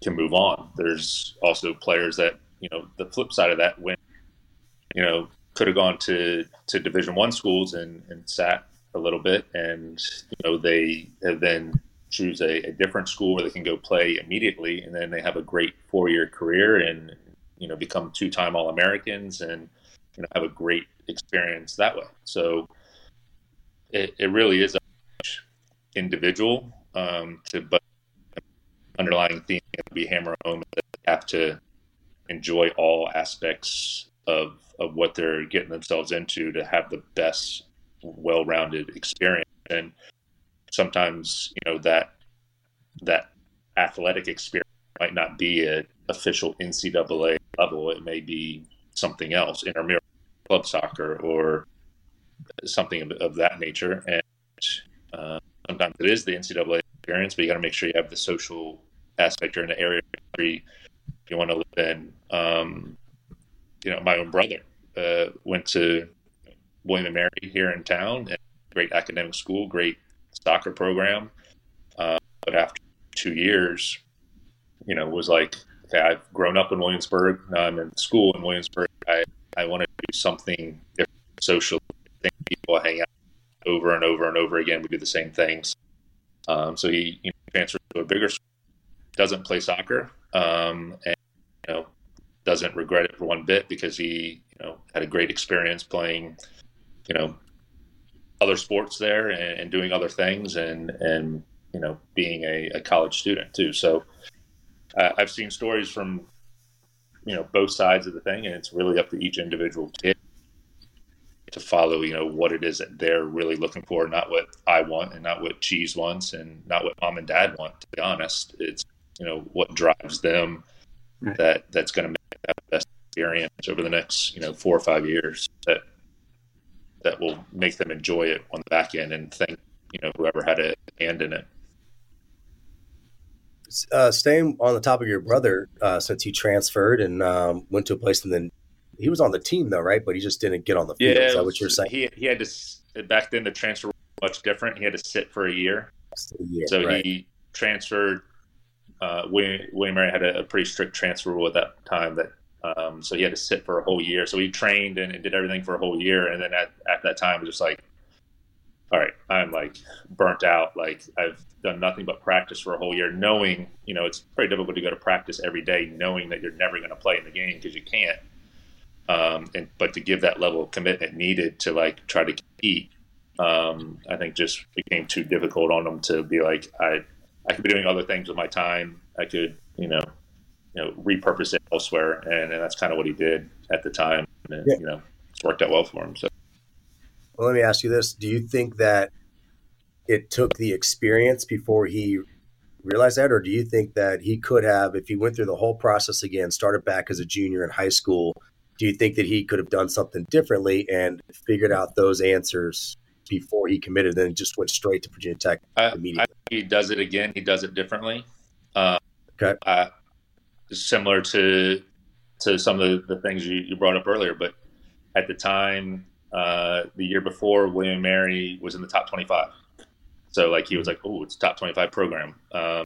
can move on. There's also players that, you know, the flip side of that when, you know, could have gone to, to division one schools and, and sat a little bit and, you know, they then choose a, a different school where they can go play immediately and then they have a great four year career and you know become two time All Americans and you know have a great experience that way. So it, it really is a individual um, to but underlying theme be hammer home that have to enjoy all aspects of of what they're getting themselves into to have the best well-rounded experience and sometimes you know that that athletic experience might not be a official NCAA level. It may be something else, intramural club soccer or something of, of that nature. And uh, sometimes it is the NCAA experience, but you got to make sure you have the social aspect or in the area if you want to live in. Um, you know, my own brother uh, went to William and Mary here in town, great academic school, great soccer program. Uh, but after two years, you know, was like, okay, I've grown up in Williamsburg. Now I'm in school in Williamsburg. I, I want to do something different social. Thing. People hang out over and over and over again. We do the same things. Um, so he you know, transferred to a bigger school, doesn't play soccer, um, and you know doesn't regret it for one bit because he you know had a great experience playing, you know, other sports there and, and doing other things and and you know being a, a college student too. So uh, I've seen stories from you know both sides of the thing, and it's really up to each individual kid to follow you know what it is that they're really looking for, not what I want, and not what Cheese wants, and not what mom and dad want. To be honest, it's you know what drives them that that's going to that best experience over the next you know four or five years that that will make them enjoy it on the back end and thank you know whoever had a hand in it uh, staying on the topic of your brother, uh, since he transferred and um, went to a place, and then he was on the team though, right? But he just didn't get on the field. Yeah, Is that what you're saying? He he had to back then the transfer was much different. He had to sit for a year, a year so right. he transferred. Uh, William, William Mary had a, a, pretty strict transfer rule at that time that um, so he had to sit for a whole year. So he trained and, and, did everything for a whole year, and then at, at that time it was just like all right, I'm like burnt out. Like I've done nothing but practice for a whole year, knowing, you know, it's pretty difficult to go to practice every day, knowing that you're never going to play in the game because you can't. Um, and but to give that level of commitment needed to like try to compete, um, I think just became too difficult on them to be like, I, I could be doing other things with my time. I could, you know, you know, repurpose it elsewhere, and, and that's kind of what he did at the time. And yeah. you know, it's worked out well for him. So. Well, let me ask you this: Do you think that it took the experience before he realized that, or do you think that he could have, if he went through the whole process again, started back as a junior in high school? Do you think that he could have done something differently and figured out those answers before he committed, then just went straight to Virginia Tech immediately? I, I he does it again. He does it differently. Uh, okay. Uh, similar to to some of the, the things you, you brought up earlier, but at the time uh, the year before, William Mary was in the top 25. So like he was like, oh, it's top 25 program. Um,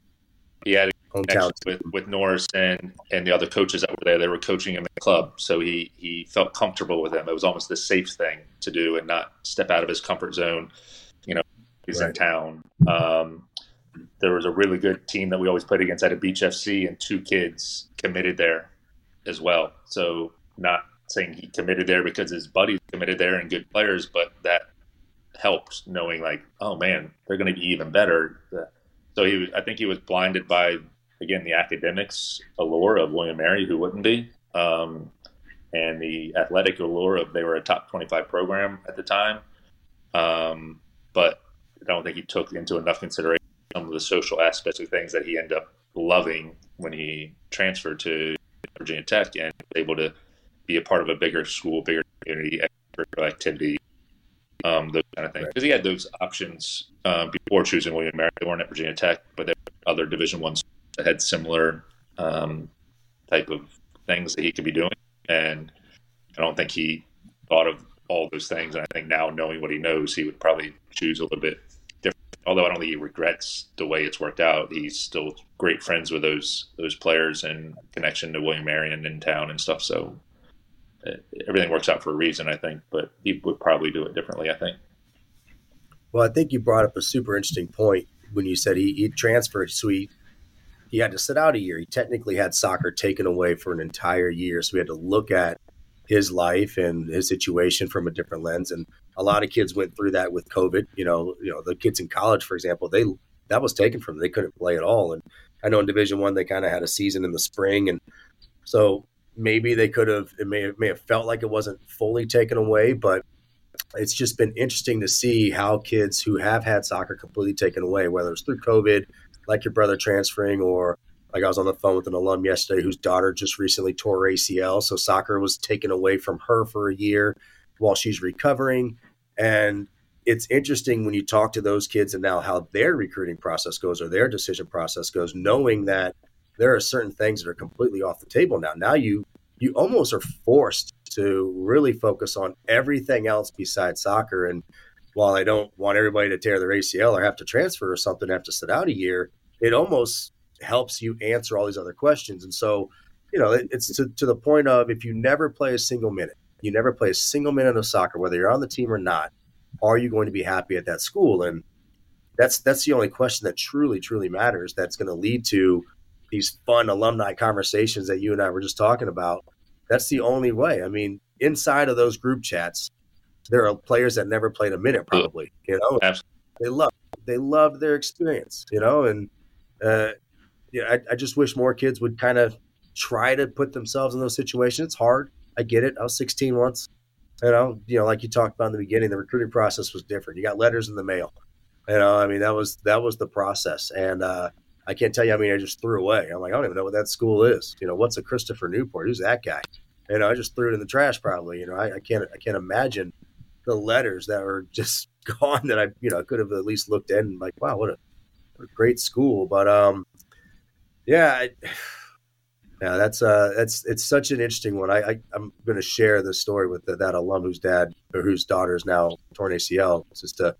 he had a with with Norris and and the other coaches that were there. They were coaching him in the club, so he he felt comfortable with them. It was almost the safe thing to do and not step out of his comfort zone. You know, he's right. in town. Um, there was a really good team that we always played against at a Beach FC, and two kids committed there as well. So not saying he committed there because his buddies committed there and good players, but that helps knowing like, oh man, they're going to be even better. So he, was, I think he was blinded by again the academics allure of William Mary, who wouldn't be, um, and the athletic allure of they were a top twenty-five program at the time. Um, but I don't think he took into enough consideration some of the social aspects of things that he ended up loving when he transferred to Virginia Tech and was able to be a part of a bigger school, bigger community, activity, um, those kind of things. Because right. he had those options um, before choosing William Mary. They weren't at Virginia Tech, but there were other Division One that had similar um, type of things that he could be doing. And I don't think he thought of all those things. And I think now, knowing what he knows, he would probably choose a little bit different. Although I don't think he regrets the way it's worked out. He's still great friends with those those players and connection to William Marion in town and stuff. So uh, everything works out for a reason, I think. But he would probably do it differently, I think. Well, I think you brought up a super interesting point when you said he, he transferred. So he he had to sit out a year. He technically had soccer taken away for an entire year. So we had to look at his life and his situation from a different lens. And a lot of kids went through that with COVID. You know, you know, the kids in college, for example, they that was taken from them. They couldn't play at all. And I know in Division One they kind of had a season in the spring, and so maybe they could have. It may may have felt like it wasn't fully taken away, but it's just been interesting to see how kids who have had soccer completely taken away, whether it's through COVID, like your brother transferring, or like I was on the phone with an alum yesterday whose daughter just recently tore ACL. So soccer was taken away from her for a year while she's recovering. And it's interesting when you talk to those kids and now how their recruiting process goes or their decision process goes, knowing that there are certain things that are completely off the table now. Now you you almost are forced to really focus on everything else besides soccer. And while I don't want everybody to tear their ACL or have to transfer or something, have to sit out a year, it almost helps you answer all these other questions. And so, you know, it's to, to the point of if you never play a single minute, you never play a single minute of soccer, whether you're on the team or not, are you going to be happy at that school? And that's that's the only question that truly, truly matters. That's going to lead to these fun alumni conversations that you and I were just talking about. That's the only way. I mean, inside of those group chats, there are players that never played a minute, probably. You know, Absolutely. they love they love their experience. You know, and uh, yeah, I, I just wish more kids would kind of try to put themselves in those situations. It's hard. I get it. I was 16 once. You know, you know, like you talked about in the beginning, the recruiting process was different. You got letters in the mail. You know, I mean, that was that was the process, and uh, I can't tell you. I mean, I just threw away. I'm like, I don't even know what that school is. You know, what's a Christopher Newport? Who's that guy? You know, I just threw it in the trash. Probably. You know, I, I can't I can't imagine the letters that were just (laughs) gone that I you know I could have at least looked in and like, wow, what a, what a great school. But um, yeah. I, (sighs) yeah, that's uh, that's it's such an interesting one. I, I am going to share this story with the, that alum whose dad or whose daughter is now torn ACL, just to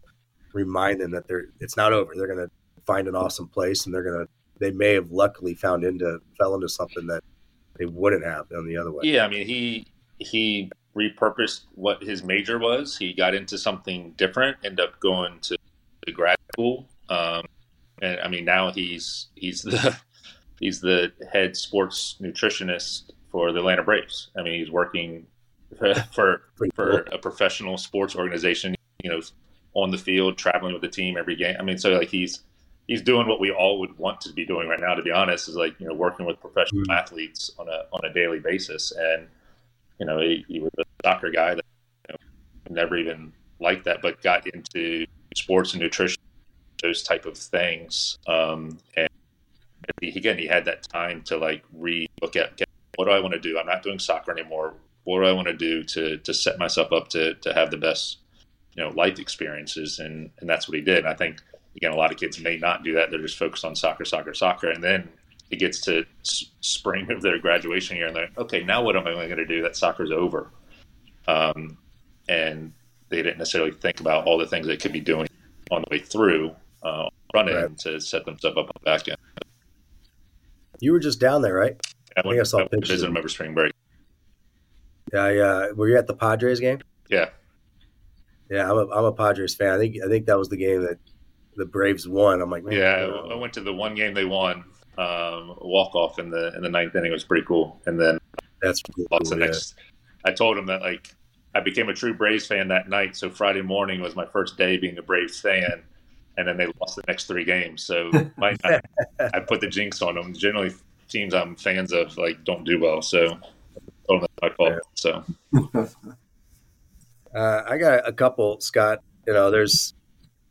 remind them that they're it's not over. They're going to find an awesome place, and they're going to they may have luckily found into fell into something that they wouldn't have done the other way. Yeah, I mean he he repurposed what his major was. He got into something different. Ended up going to, to grad school, um, and I mean now he's he's the (laughs) he's the head sports nutritionist for the Atlanta Braves. I mean, he's working (laughs) for for, for a professional sports organization. You know, on the field, traveling with the team every game. I mean, so like he's he's doing what we all would want to be doing right now. To be honest, is like you know working with professional mm-hmm. athletes on a on a daily basis. And you know, he, he was a soccer guy that you know, never even liked that, but got into sports and nutrition, those type of things. Um, and again, he had that time to like re-look at okay, what do I want to do. I'm not doing soccer anymore. What do I want to do to to set myself up to to have the best you know life experiences? And and that's what he did. And I think again, a lot of kids may not do that. They're just focused on soccer, soccer, soccer, and then it gets to spring of their graduation year, and they're okay. Now what am I going to do? That soccer's over, um, and they didn't necessarily think about all the things they could be doing on the way through uh, running right. to set themselves up on the back end. You were just down there, right? I, went, I, I saw pictures. Visit them over spring break. Yeah, yeah. Were you at the Padres game? Yeah. Yeah, I'm a, I'm a Padres fan. I think I think that was the game that the Braves won. I'm like, yeah, I went to the one game they won, um, walk off in the in the ninth inning. It was pretty cool. And then that's cool, the next. I told him that like I became a true Braves fan that night. So Friday morning was my first day being a Braves fan and then they lost the next three games. So (laughs) my, I, I, put the jinx on them. Generally, teams I'm fans of like don't do well, so my fault. So (laughs) uh, I got a couple, Scott. You know, there's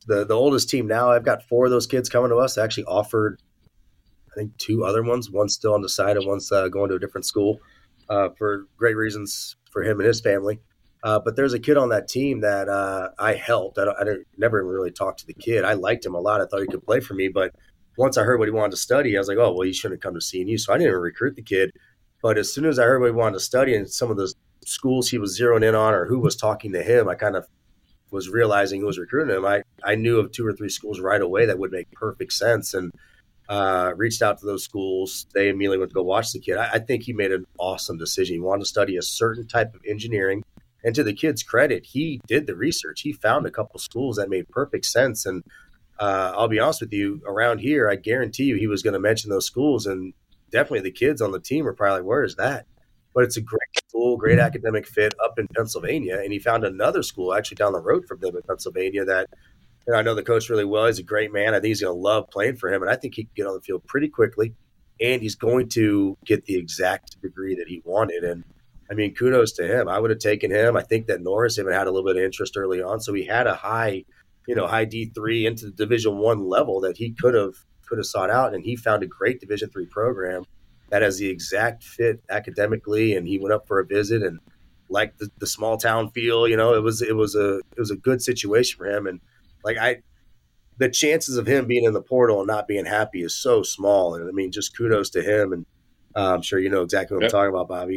the the oldest team now. I've got four of those kids coming to us. I actually offered, I think, two other ones. One's still undecided. One's uh, going to a different school uh, for great reasons for him and his family. Uh, but there's a kid on that team that uh, I helped. I, I never really talked to the kid. I liked him a lot. I thought he could play for me. But once I heard what he wanted to study, I was like, oh, well, he shouldn't come to CNU. So I didn't even recruit the kid. But as soon as I heard what he wanted to study and some of the schools he was zeroing in on or who was talking to him, I kind of was realizing who was recruiting him. I, I knew of two or three schools right away that would make perfect sense and uh, reached out to those schools. They immediately went to go watch the kid. I, I think he made an awesome decision. He wanted to study a certain type of engineering. And to the kid's credit, he did the research. He found a couple schools that made perfect sense. And uh, I'll be honest with you, around here, I guarantee you he was going to mention those schools. And definitely the kids on the team are probably like, where is that? But it's a great school, great academic fit up in Pennsylvania. And he found another school actually down the road from them in Pennsylvania that know, I know the coach really well. He's a great man. I think he's going to love playing for him. And I think he can get on the field pretty quickly. And he's going to get the exact degree that he wanted. And I mean, kudos to him. I would have taken him. I think that Norris even had a little bit of interest early on. So he had a high, you know, high D three into the division one level that he could have could have sought out. And he found a great division three program that has the exact fit academically. And he went up for a visit and liked the, the small town feel. You know, it was it was a it was a good situation for him. And like I, the chances of him being in the portal and not being happy is so small. And I mean, just kudos to him. And uh, I'm sure you know exactly what yep. I'm talking about, Bobby.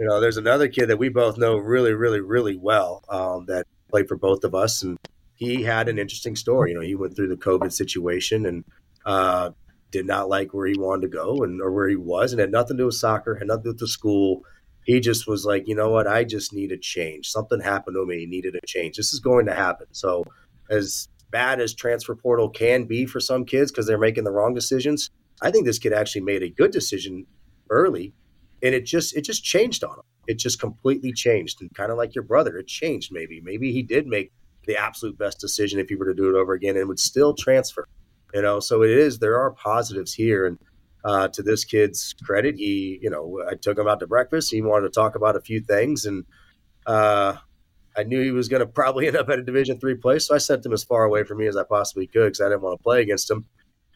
You know, there's another kid that we both know really, really, really well um, that played for both of us, and he had an interesting story. You know, he went through the COVID situation and uh, did not like where he wanted to go and or where he was, and had nothing to do with soccer, had nothing to do with the school. He just was like, you know what, I just need a change. Something happened to me. He needed a change. This is going to happen. So as bad as transfer portal can be for some kids because they're making the wrong decisions, I think this kid actually made a good decision early, and it just it just changed on him. It just completely changed, and kind of like your brother, it changed. Maybe maybe he did make the absolute best decision if he were to do it over again, and would still transfer. You know, so it is. There are positives here, and uh, to this kid's credit, he you know I took him out to breakfast. He wanted to talk about a few things, and uh, I knew he was going to probably (laughs) end up at a Division three place, so I sent him as far away from me as I possibly could because I didn't want to play against him.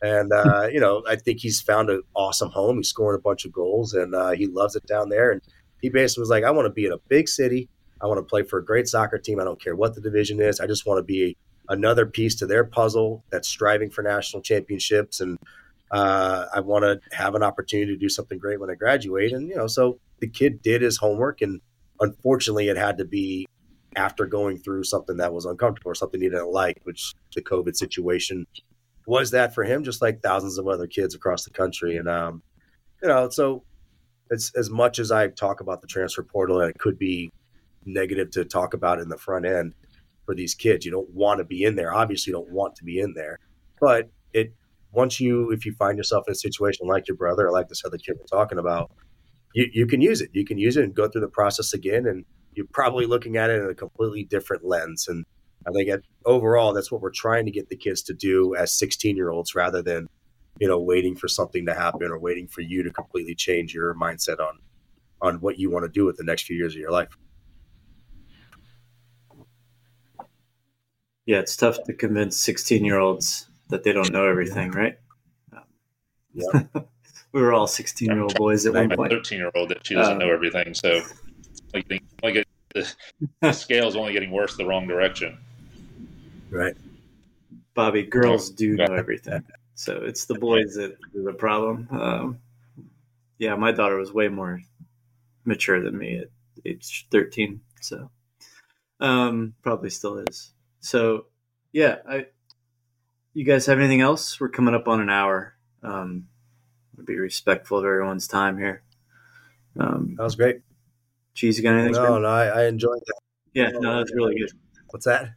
And uh, you know, I think he's found an awesome home. He's scoring a bunch of goals, and uh, he loves it down there. And he basically was like, "I want to be in a big city. I want to play for a great soccer team. I don't care what the division is. I just want to be another piece to their puzzle that's striving for national championships, and uh, I want to have an opportunity to do something great when I graduate." And you know, so the kid did his homework, and unfortunately, it had to be after going through something that was uncomfortable or something he didn't like, which the COVID situation was that for him, just like thousands of other kids across the country. And, um, you know, so it's as much as I talk about the transfer portal and it could be negative to talk about in the front end for these kids. You don't want to be in there. Obviously, you don't want to be in there, but it, once you, if you find yourself in a situation like your brother or like this other kid we're talking about, you, you can use it. You can use it and go through the process again and you're probably looking at it in a completely different lens. And I think at, overall, that's what we're trying to get the kids to do as 16 year olds rather than, you know, waiting for something to happen or waiting for you to completely change your mindset on, on what you want to do with the next few years of your life. Yeah, it's tough to convince 16 year olds that they don't know everything, right? Yeah. (laughs) we were all 16 year old boys at one point. 13 year old that she doesn't um, know everything. So like, like the, the scale is only getting worse the wrong direction. Right. Bobby, girls do know everything. So it's the boys that are the problem. Um, yeah, my daughter was way more mature than me at age 13. So um, probably still is. So yeah, I, you guys have anything else? We're coming up on an hour. Um, be respectful of everyone's time here. Um, that was great. Cheese, you got anything? No, no, I, I enjoyed that. Yeah, no, that's really good. What's that?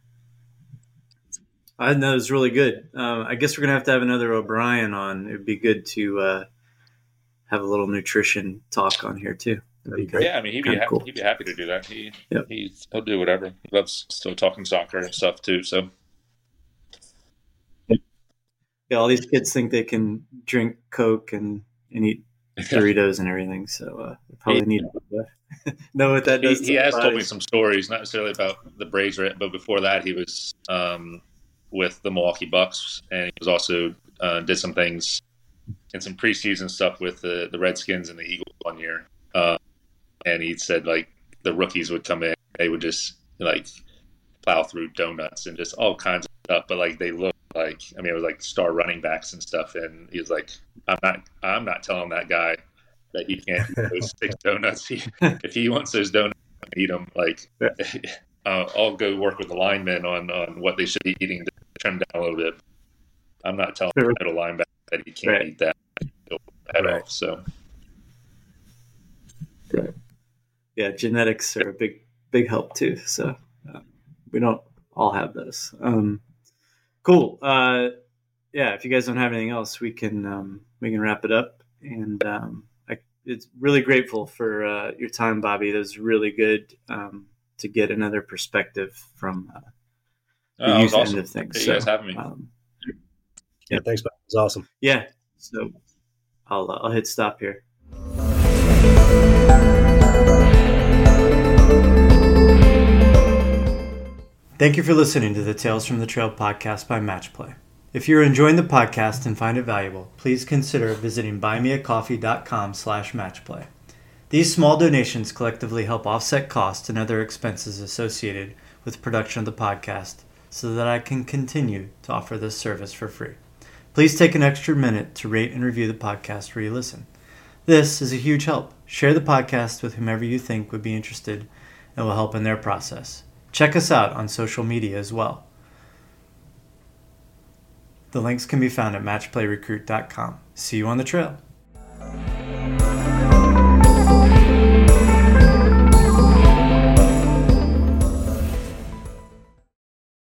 I know it's really good. Um, I guess we're gonna have to have another O'Brien on. It'd be good to uh, have a little nutrition talk on here too. Yeah, I mean, he'd be happy, cool. he'd be happy to do that. He yep. he's, he'll do whatever. He loves still talking soccer and stuff too. So yeah, all these kids think they can drink Coke and, and eat (laughs) Doritos and everything. So uh, probably need to (laughs) know what that does. He, he has body. told me some stories, not necessarily about the Braves, but before that, he was um, with the Milwaukee Bucks, and he was also uh, did some things in some preseason stuff with the, the Redskins and the Eagles one year. Uh, and he said like the rookies would come in, they would just like plow through donuts and just all kinds of stuff, but like they look like I mean it was like star running backs and stuff, and he was like, I'm not I'm not telling that guy that he can't eat those (laughs) six donuts. He, if he wants those donuts, eat them. Like uh, (laughs) I'll go work with the linemen on on what they should be eating to trim down a little bit. I'm not telling the middle linebacker that he can't Right. eat that at Right. off. So yeah, genetics are a big big help too. So uh, we don't all have those. Um, cool. Uh, yeah, if you guys don't have anything else, we can um, we can wrap it up. And um, I, it's really grateful for uh, your time, Bobby. That was really good um, to get another perspective from uh, the uh, youth was awesome. end of things. Appreciate So, you guys having me. um, Yeah, thanks, Bobby. It was awesome. yeah. So I'll uh, I'll hit stop here. Thank you for listening to the Tales from the Trail podcast by Matchplay. If you're enjoying the podcast and find it valuable, please consider visiting buymeacoffee.com slash matchplay. These small donations collectively help offset costs and other expenses associated with production of the podcast so that I can continue to offer this service for free. Please take an extra minute to rate and review the podcast where you listen. This is a huge help. Share the podcast with whomever you think would be interested and will help in their process. Check us out on social media as well. The links can be found at matchplayrecruit.com. See you on the trail.